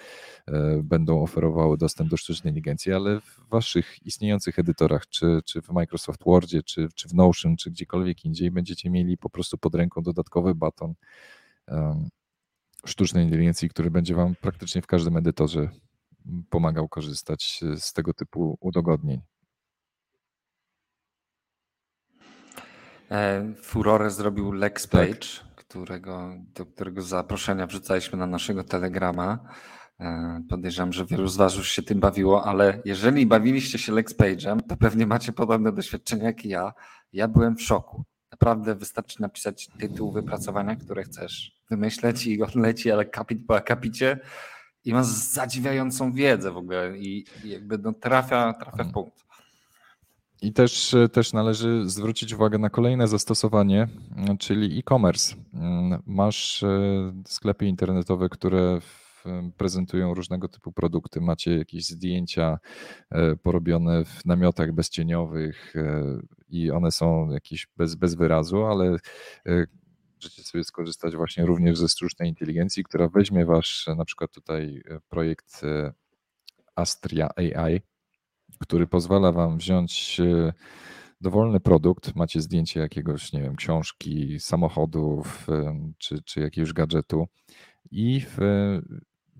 będą oferowały dostęp do sztucznej inteligencji, ale w waszych istniejących edytorach, czy, czy w Microsoft Wordzie, czy, czy w Notion, czy gdziekolwiek indziej, będziecie mieli po prostu pod ręką dodatkowy baton sztucznej inteligencji, który będzie Wam praktycznie w każdym edytorze pomagał korzystać z tego typu udogodnień. E, furorę zrobił LexPage, tak. którego, do którego zaproszenia wrzucaliśmy na naszego Telegrama. E, podejrzewam, że wielu z Was już się tym bawiło, ale jeżeli bawiliście się LexPage'em, to pewnie macie podobne doświadczenia jak i ja. Ja byłem w szoku. Naprawdę wystarczy napisać tytuł wypracowania, które chcesz wymyśleć i on leci, ale kapit po akapicie i ma zadziwiającą wiedzę w ogóle i, jakby no trafia, trafia w punkt. I też, też należy zwrócić uwagę na kolejne zastosowanie, czyli e-commerce. Masz e, sklepy internetowe, które prezentują różnego typu produkty. Macie jakieś zdjęcia e, porobione w namiotach bezcieniowych e, i one są jakieś bez, bez wyrazu, ale możecie sobie skorzystać właśnie również ze sztucznej inteligencji, która weźmie wasz na przykład tutaj e, projekt e, Astria AI, który pozwala wam wziąć e, dowolny produkt, macie zdjęcie jakiegoś, nie wiem, książki, samochodów czy, czy jakiegoś gadżetu. I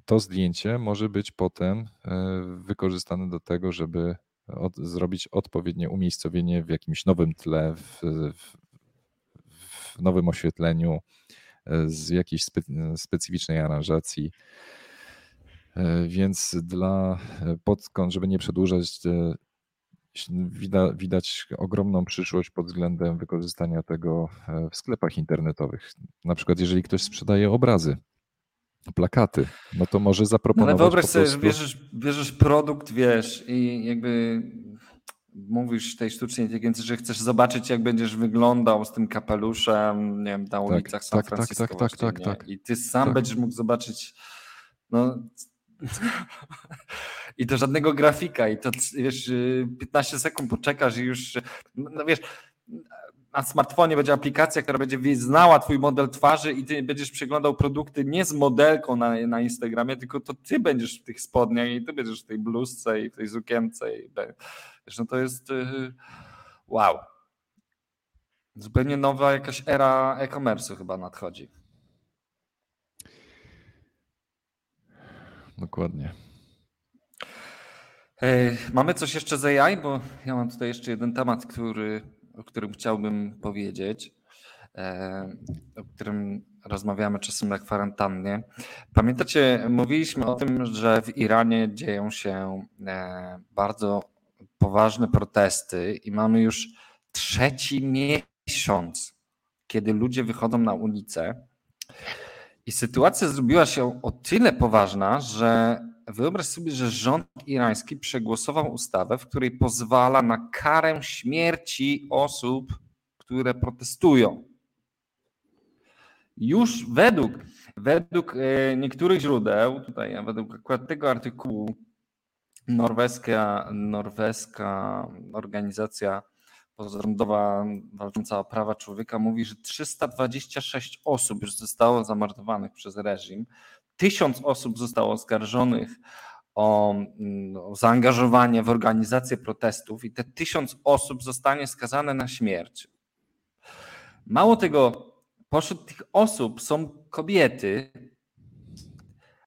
to zdjęcie może być potem wykorzystane do tego, żeby od, zrobić odpowiednie umiejscowienie w jakimś nowym tle, w, w nowym oświetleniu, e, z jakiejś spe, specyficznej aranżacji. E, więc dla e, podkąd, żeby nie przedłużać, widać ogromną przyszłość pod względem wykorzystania tego w sklepach internetowych. Na przykład, jeżeli ktoś sprzedaje obrazy, plakaty, no to może zaproponować. No ale wyobraź sobie, prostu... że bierzesz, bierzesz produkt, wiesz, i jakby mówisz tej sztucznej inteligencji, że chcesz zobaczyć, jak będziesz wyglądał z tym kapeluszem, nie wiem, na tak, ulicach tak, San tak, Francisco. Tak, tak, tak, tak, I ty sam tak. będziesz mógł zobaczyć, no. I to żadnego grafika, i to wiesz, 15 sekund poczekasz i już, no wiesz, na smartfonie będzie aplikacja, która będzie znała twój model twarzy i ty będziesz przeglądał produkty nie z modelką na, na Instagramie, tylko to ty będziesz w tych spodniach i ty będziesz w tej bluzce i w tej sukience. I, wiesz, no to jest y, wow. Zupełnie nowa jakaś era e-commerce'u chyba nadchodzi. Dokładnie. Mamy coś jeszcze z AI, bo ja mam tutaj jeszcze jeden temat, który, o którym chciałbym powiedzieć, o którym rozmawiamy czasem na kwarantannie. Pamiętacie, mówiliśmy o tym, że w Iranie dzieją się e, bardzo poważne protesty i mamy już trzeci miesiąc, kiedy ludzie wychodzą na ulicę. I sytuacja zrobiła się o tyle poważna, że wyobraź sobie, że rząd irański przegłosował ustawę, w której pozwala na karę śmierci osób, które protestują. Już według, według e, niektórych źródeł, tutaj według akurat tego artykułu, norweska, norweska organizacja pozarządowa walcząca o prawa człowieka mówi, że 326 osób już zostało zamordowanych przez reżim, tysiąc osób zostało oskarżonych o, mm, o, zaangażowanie w organizację protestów i te tysiąc osób zostanie skazane na śmierć. Mało tego, pośród tych osób są kobiety,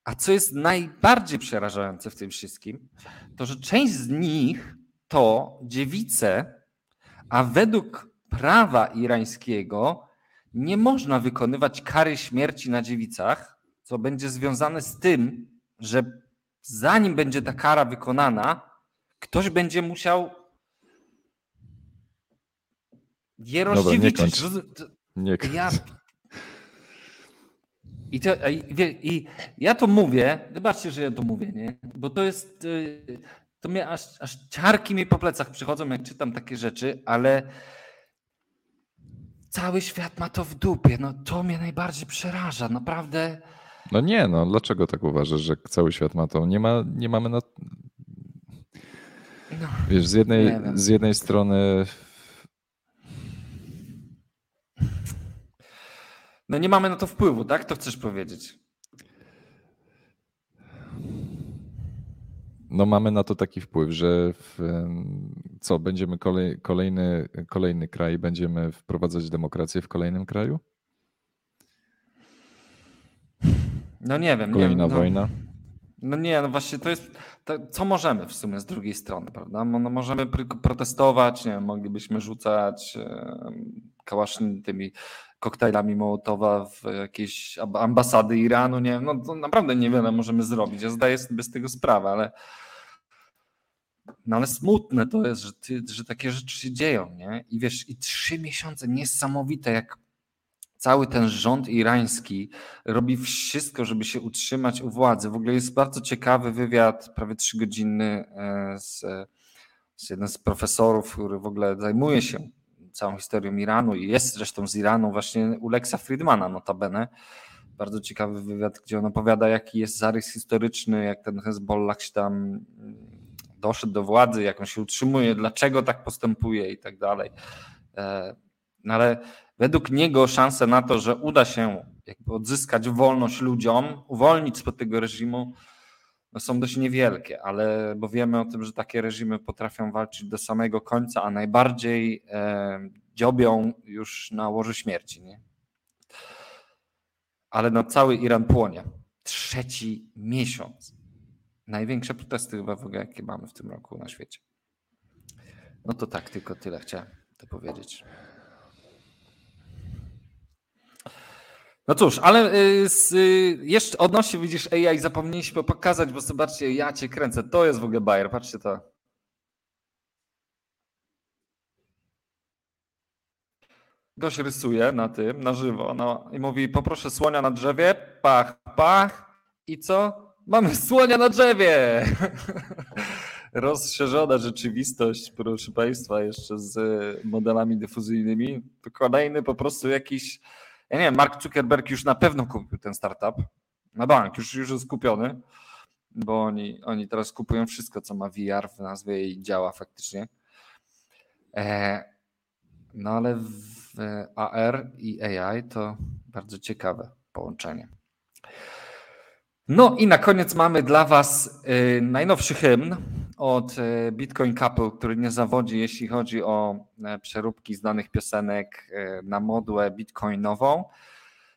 a co jest najbardziej przerażające w tym wszystkim, to że część z nich to dziewice, a według prawa irańskiego nie można wykonywać kary śmierci na dziewicach, co będzie związane z tym, że zanim będzie ta kara wykonana, ktoś będzie musiał je rozdziewiczyć. Nie. Ja... I, to, i, I ja to mówię, wybaczcie, że ja to mówię, nie? bo to jest, y, to mnie aż, aż ciarki mi po plecach przychodzą, jak czytam takie rzeczy, ale cały świat ma to w dupie. No to mnie najbardziej przeraża, naprawdę. No nie, no dlaczego tak uważasz, że cały świat ma to? Nie, ma, nie mamy na... No, Wiesz, z jednej, z jednej strony No nie mamy na to wpływu, tak? To chcesz powiedzieć. No mamy na to taki wpływ, że w, co, będziemy kolej, kolejny, kolejny kraj, będziemy wprowadzać demokrację w kolejnym kraju? No nie wiem. Kolejna nie no, wojna? No nie, no właśnie to jest, to, co możemy w sumie z drugiej strony, prawda? No możemy protestować, nie wiem, moglibyśmy rzucać kałaszny tymi koktajlami Mołotowa w jakieś ambasady Iranu, nie wiem, no to naprawdę niewiele możemy zrobić. Ja zdaję sobie z tego sprawę, ale no ale smutne to jest, że, ty, że takie rzeczy się dzieją, nie? I wiesz, i trzy miesiące, niesamowite, jak cały ten rząd irański robi wszystko, żeby się utrzymać u władzy. W ogóle jest bardzo ciekawy wywiad, prawie trzygodzinny e, z, z jednym z profesorów, który w ogóle zajmuje się całą historią Iranu i jest zresztą z Iranu właśnie u Lexa Friedmana notabene. Bardzo ciekawy wywiad, gdzie on opowiada, jaki jest zarys historyczny, jak ten Hezbollah się tam mm, doszedł do władzy, jak on się utrzymuje, dlaczego tak postępuje i tak dalej. No ale według niego szanse na to, że uda się jakby odzyskać wolność ludziom, uwolnić spod tego reżimu, no są dość niewielkie, ale bo wiemy o tym, że takie reżimy potrafią walczyć do samego końca, a najbardziej e, dziobią już na łożu śmierci. Nie? Ale no cały Iran płonie. Trzeci miesiąc. Największe protesty chyba w ogóle, jakie mamy w tym roku na świecie. No to tak, tylko tyle chciałem to powiedzieć. No cóż, ale y, z, y, jeszcze odnośnie widzisz AI zapomnieliśmy pokazać, bo zobaczcie, ja cię kręcę. To jest w ogóle Bayer, patrzcie to. Gość rysuje na tym, na żywo, no, i mówi poproszę słonia na drzewie, pach, pach i co? Mamy słonia na drzewie! Rozszerzona rzeczywistość, proszę Państwa, jeszcze z modelami dyfuzyjnymi. To kolejny po prostu jakiś ja nie wiem, Mark Zuckerberg już na pewno kupił ten startup. Na bank, już, już jest kupiony, bo oni, oni teraz kupują wszystko, co ma VR w nazwie i działa faktycznie. E, no ale w AR i AI to bardzo ciekawe połączenie. No i na koniec mamy dla Was y, najnowszy hymn od y, Bitcoin Couple, który nie zawodzi, jeśli chodzi o e, przeróbki znanych piosenek e, na modłę bitcoinową.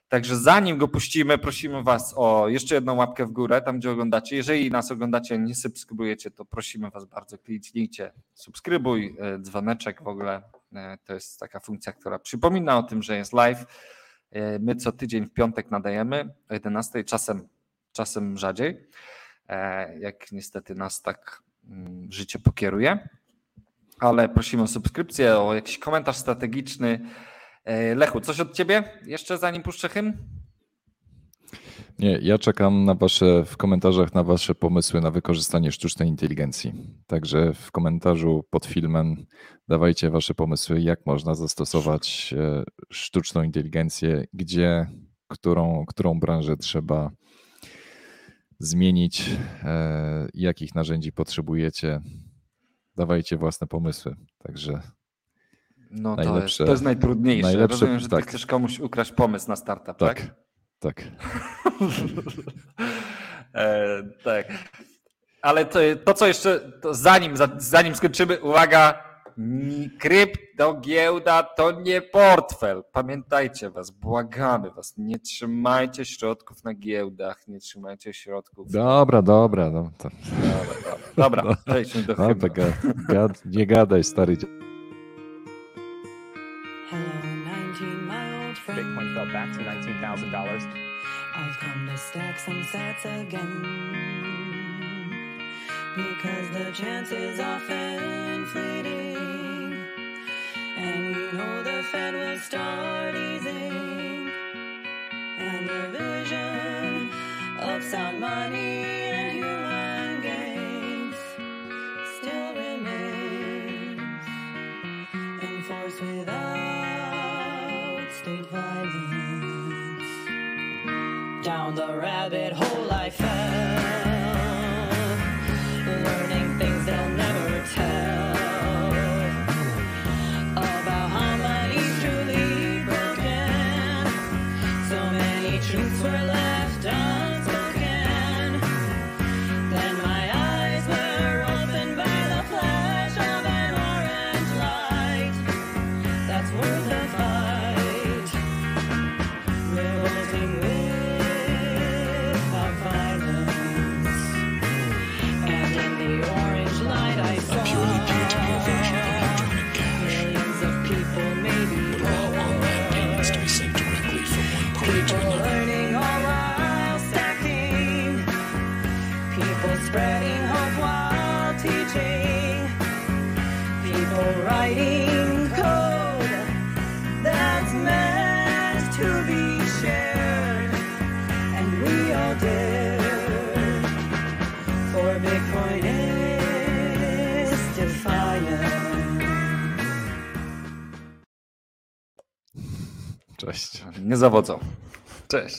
Także zanim go puścimy, prosimy Was o jeszcze jedną łapkę w górę, tam gdzie oglądacie. Jeżeli nas oglądacie, nie subskrybujecie, to prosimy Was bardzo, kliknijcie subskrybuj, e, dzwoneczek w ogóle. E, To jest taka funkcja, która przypomina o tym, że jest live. E, My co tydzień w piątek nadajemy o 11, czasem, czasem rzadziej, e, jak niestety nas tak życie pokieruje. Ale prosimy o subskrypcję, o jakiś komentarz strategiczny. E, Lechu, coś od ciebie jeszcze zanim puszczę hymn? Nie, ja czekam na wasze, w komentarzach na wasze pomysły na wykorzystanie sztucznej inteligencji. Także w komentarzu pod filmem dawajcie wasze pomysły, jak można zastosować e, sztuczną inteligencję, gdzie, którą, którą branżę trzeba zmienić, e, jakich narzędzi potrzebujecie. Dawajcie własne pomysły. Także No to jest, Najlepsze- to jest najtrudniejsze. najlepsze- Rozumiem, że ty tak. chcesz komuś ukraść pomysł na startup, tak? tak, tak. e, tak. Ale to, to co jeszcze, to zanim, za- zanim skończymy, uwaga, m, krypto, giełda to nie portfel. Pamiętajcie was, błagamy was, nie trzymajcie środków na giełdach, nie trzymajcie środków. Dobra, dobra. No, to, Dobra, dobra, przejdźmy do hymnu. gad, gad, nie gadaj, stary. Hello, 19 my old friend. Bitcoin fell back to $19,000. I've come to stack some sats again. Because the chances is often fleeting. And we know the Fed will start easing. And the vision of sound money and human gains still remains. Enforced without state violence. Down the rabbit hole Nie zawodzą. Cześć.